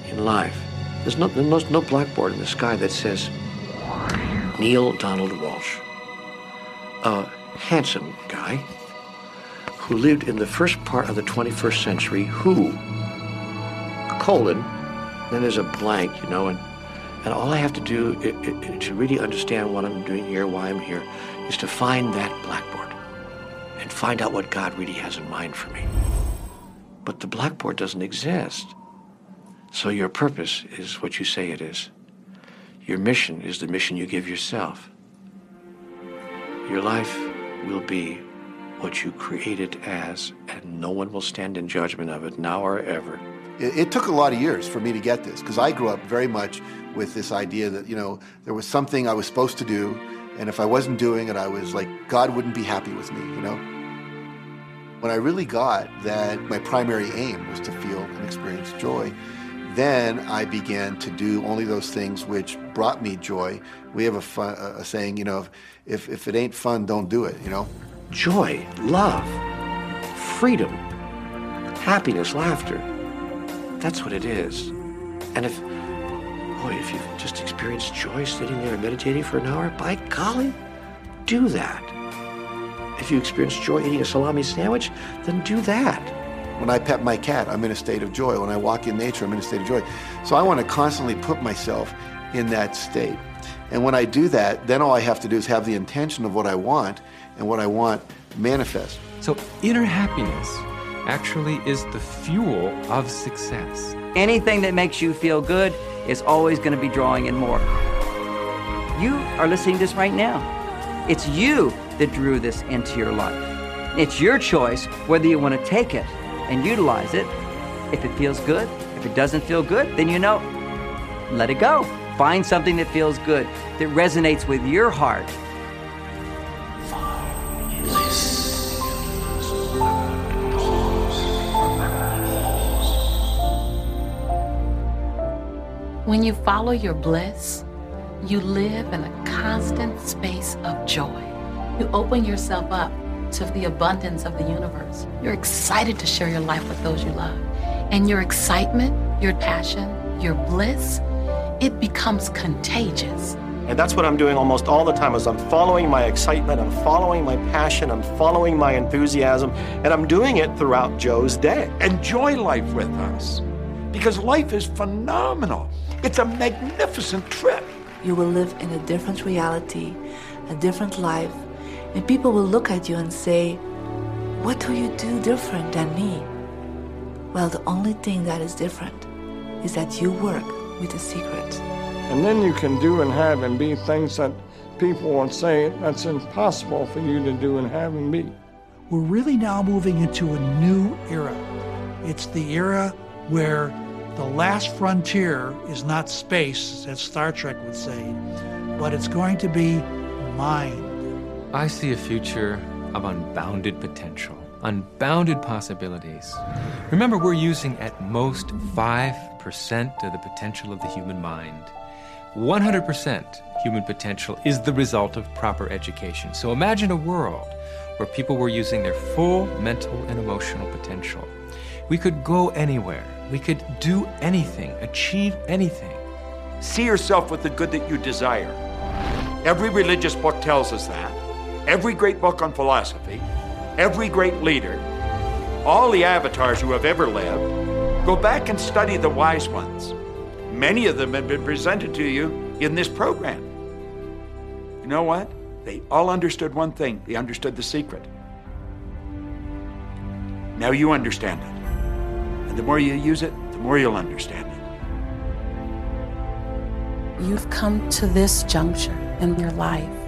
in life. There's no, there's no blackboard in the sky that says Neale Donald Walsch, a handsome guy who lived in the first part of the 21st century, who, colon, then there's a blank, you know, and, and all I have to do i i to really understand what I'm doing here, why I'm here, is to find that blackboard and find out what God really has in mind for me. But the blackboard doesn't exist. So your purpose is what you say it is. Your mission is the mission you give yourself. Your life will be what you create it as, and no one will stand in judgment of it now or ever. It, it took a lot of years for me to get this because I grew up very much with this idea that, you know, there was something I was supposed to do, and if I wasn't doing it, I was like, God wouldn't be happy with me, you know? When I really got that my primary aim was to feel and experience joy, then I began to do only those things which brought me joy. We have a, fun, a saying, you know, if, if it ain't fun, don't do it, you know? Joy, love, freedom, happiness, laughter. That's what it is. And if, boy, if you've just experienced joy sitting there meditating for an hour, by golly, do that. If you experience joy eating a salami sandwich, then do that. When I pet my cat, I'm in a state of joy. When I walk in nature, I'm in a state of joy. So I want to constantly put myself in that state. And when I do that, then all I have to do is have the intention of what I want, and what I want manifest. So inner happiness actually is the fuel of success. Anything that makes you feel good is always going to be drawing in more. You are listening to this right now. It's you that drew this into your life. It's your choice whether you want to take it and utilize it. If it feels good, if it doesn't feel good, then you know, let it go. Find something that feels good, that resonates with your heart. When you follow your bliss, you live in a constant space of joy. You open yourself up to the abundance of the universe. You're excited to share your life with those you love. And your excitement, your passion, your bliss, it becomes contagious. And that's what I'm doing almost all the time is I'm following my excitement, I'm following my passion, I'm following my enthusiasm, and I'm doing it throughout Joe's day. Enjoy life with us because life is phenomenal. It's a magnificent trip. You will live in a different reality, a different life, and people will look at you and say, What do you do different than me? Well, the only thing that is different is that you work with a secret. And then you can do and have and be things that people will say that's impossible for you to do and have and be. We're really now moving into a new era. It's the era where the last frontier is not space, as Star Trek would say, but it's going to be mind. I see a future of unbounded potential, unbounded possibilities. Remember, we're using at most 5% of the potential of the human mind. 100% human potential is the result of proper education. So imagine a world where people were using their full mental and emotional potential. We could go anywhere. We could do anything, achieve anything. See yourself with the good that you desire. Every religious book tells us that. Every great book on philosophy, every great leader, all the avatars who have ever lived, go back and study the wise ones. Many of them have been presented to you in this program. You know what? They all understood one thing they understood the secret. Now you understand it. And the more you use it, the more you'll understand it. you've come to this juncture in your life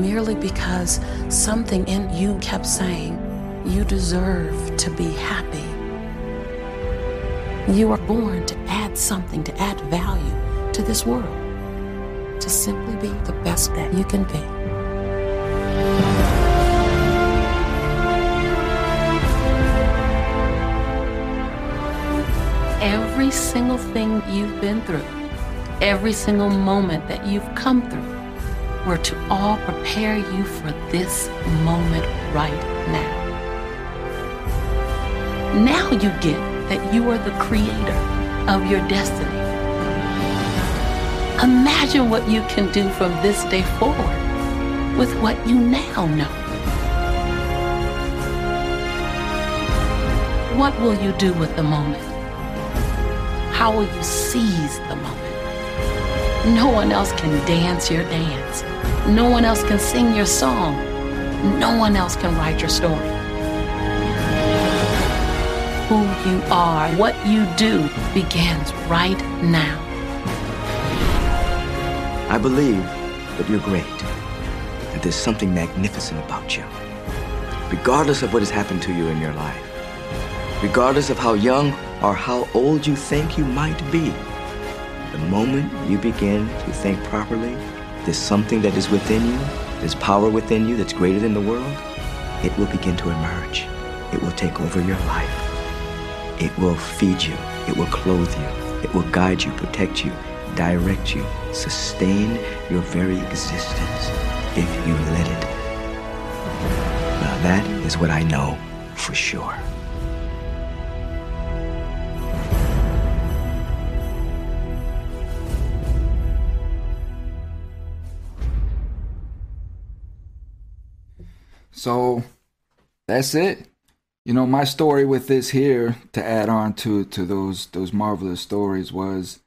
merely because something in you kept saying, you deserve to be happy. You are born to add something, to add value to this world, to simply be the best that you can be. Every single thing you've been through, every single moment that you've come through, were to all prepare you for this moment right now. Now you get that you are the creator of your destiny. Imagine what you can do from this day forward with what you now know. What will you do with the moment? How will you seize the moment? No one else can dance your dance. No one else can sing your song. No one else can write your story. Who you are, what you do, begins right now. I believe that you're great, that there's something magnificent about you. Regardless of what has happened to you in your life, regardless of how young or how old you think you might be, the moment you begin to think properly, there's something that is within you, there's power within you that's greater than the world, it will begin to emerge. It will take over your life. It will feed you. It will clothe you. It will guide you, protect you, direct you, sustain your very existence if you let it. Now that is what I know for sure. So that's it. You know, my story with this here to add on to to those those marvelous stories was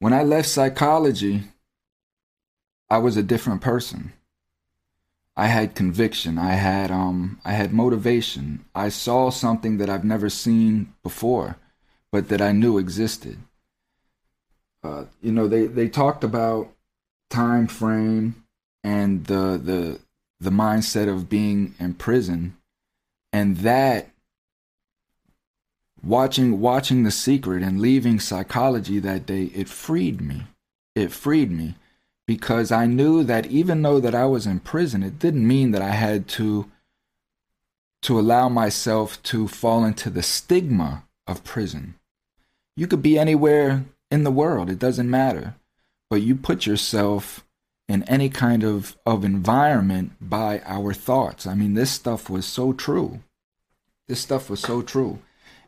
when I left psychology, I was a different person. I had conviction. I had um I had motivation. I saw something that I've never seen before, but that I knew existed. Uh, you know, they they talked about time frame and the the the mindset of being in prison and that watching watching the secret and leaving psychology that day it freed me. It freed me because i knew that even though that i was in prison it didn't mean that i had to to allow myself to fall into the stigma of prison. You could be anywhere in the world. It doesn't matter. But you put yourself in any kind of, of environment by our thoughts. I mean, this stuff was so true. This stuff was so true.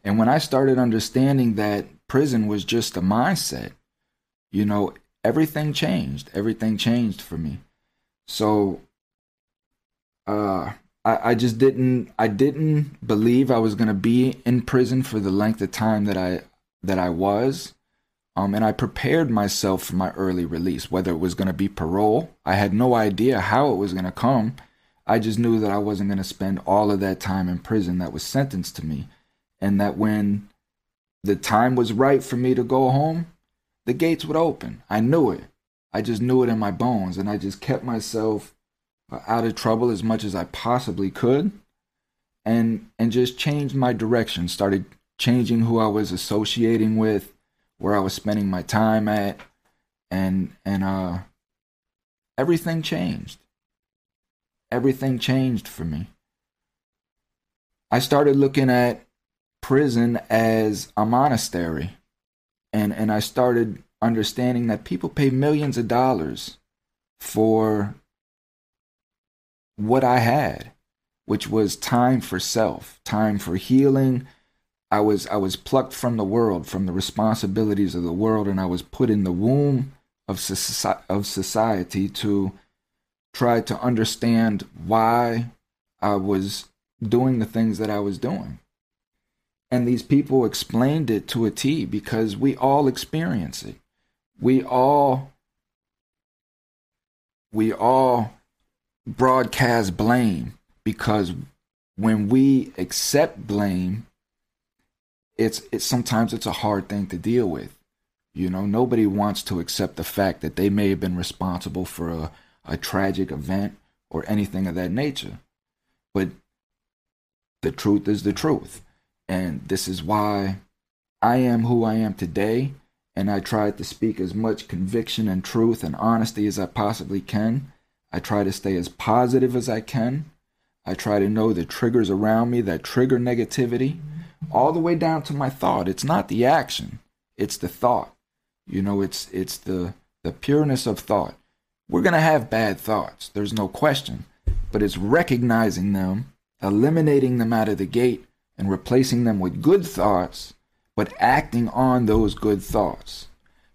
And when I started understanding that prison was just a mindset, you know, everything changed. Everything changed for me. So uh I, I just didn't I didn't believe I was gonna be in prison for the length of time that I that I was. Um, and I prepared myself for my early release, whether it was going to be parole. I had no idea how it was going to come. I just knew that I wasn't going to spend all of that time in prison that was sentenced to me. And that when the time was right for me to go home, the gates would open. I knew it. I just knew it in my bones. And I just kept myself uh, out of trouble as much as I possibly could. And, and just changed my direction, started changing who I was associating with where I was spending my time at and and uh everything changed. Everything changed for me. I started looking at prison as a monastery and and I started understanding that people pay millions of dollars for what I had, which was time for self, time for healing, I was I was plucked from the world, from the responsibilities of the world, and I was put in the womb of society, of society to try to understand why I was doing the things that I was doing. And these people explained it to a T because we all experience it. We all we all broadcast blame because when we accept blame it's it's sometimes it's a hard thing to deal with You know, nobody wants to accept the fact that they may have been responsible for a, a tragic event or anything of that nature. But the truth is the truth. And this is why I am who I am today. And I try to speak as much conviction and truth and honesty as I possibly can. I try to stay as positive as I can. I try to know the triggers around me that trigger negativity, all the way down to my thought. It's not the action, it's the thought. You know, it's it's the the pureness of thought. We're going to have bad thoughts. There's no question, but it's recognizing them, eliminating them out of the gate and replacing them with good thoughts, but acting on those good thoughts,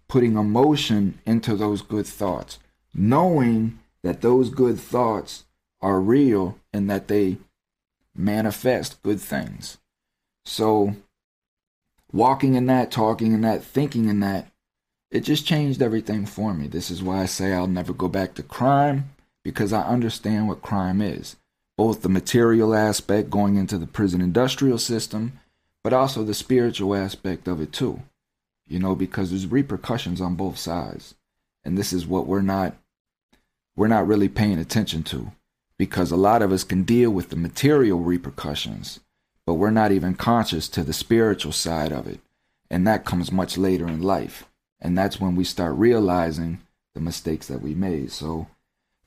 putting emotion into those good thoughts, knowing that those good thoughts are real and that they manifest good things. So, walking in that, talking in that, thinking in that, it just changed everything for me. This is why I say I'll never go back to crime because I understand what crime is. Both the material aspect going into the prison industrial system, but also the spiritual aspect of it too. You know, because there's repercussions on both sides. And this is what we're not we're not really paying attention to because a lot of us can deal with the material repercussions, but we're not even conscious to the spiritual side of it. And that comes much later in life. And that's when we start realizing the mistakes that we made. So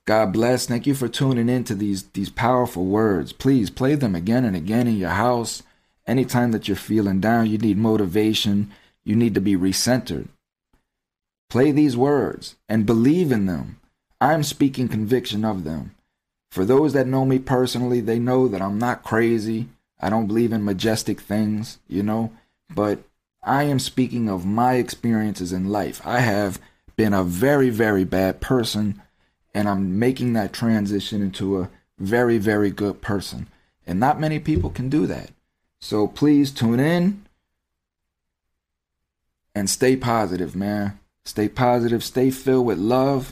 God bless. Thank you for tuning in to these these powerful words. Please play them again and again in your house. Anytime that you're feeling down, you need motivation, you need to be recentered. Play these words and believe in them. I'm speaking conviction of them. For those that know me personally, they know that I'm not crazy. I don't believe in majestic things, you know, but I am speaking of my experiences in life. I have been a very, very bad person, and I'm making that transition into a very, very good person. And not many people can do that. So please tune in and stay positive, man. Stay positive, stay filled with love.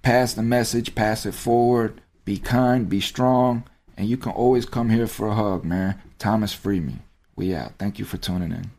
Pass the message, pass it forward. Be kind, be strong, and you can always come here for a hug, man. Thomas Free Me. We out. Thank you for tuning in.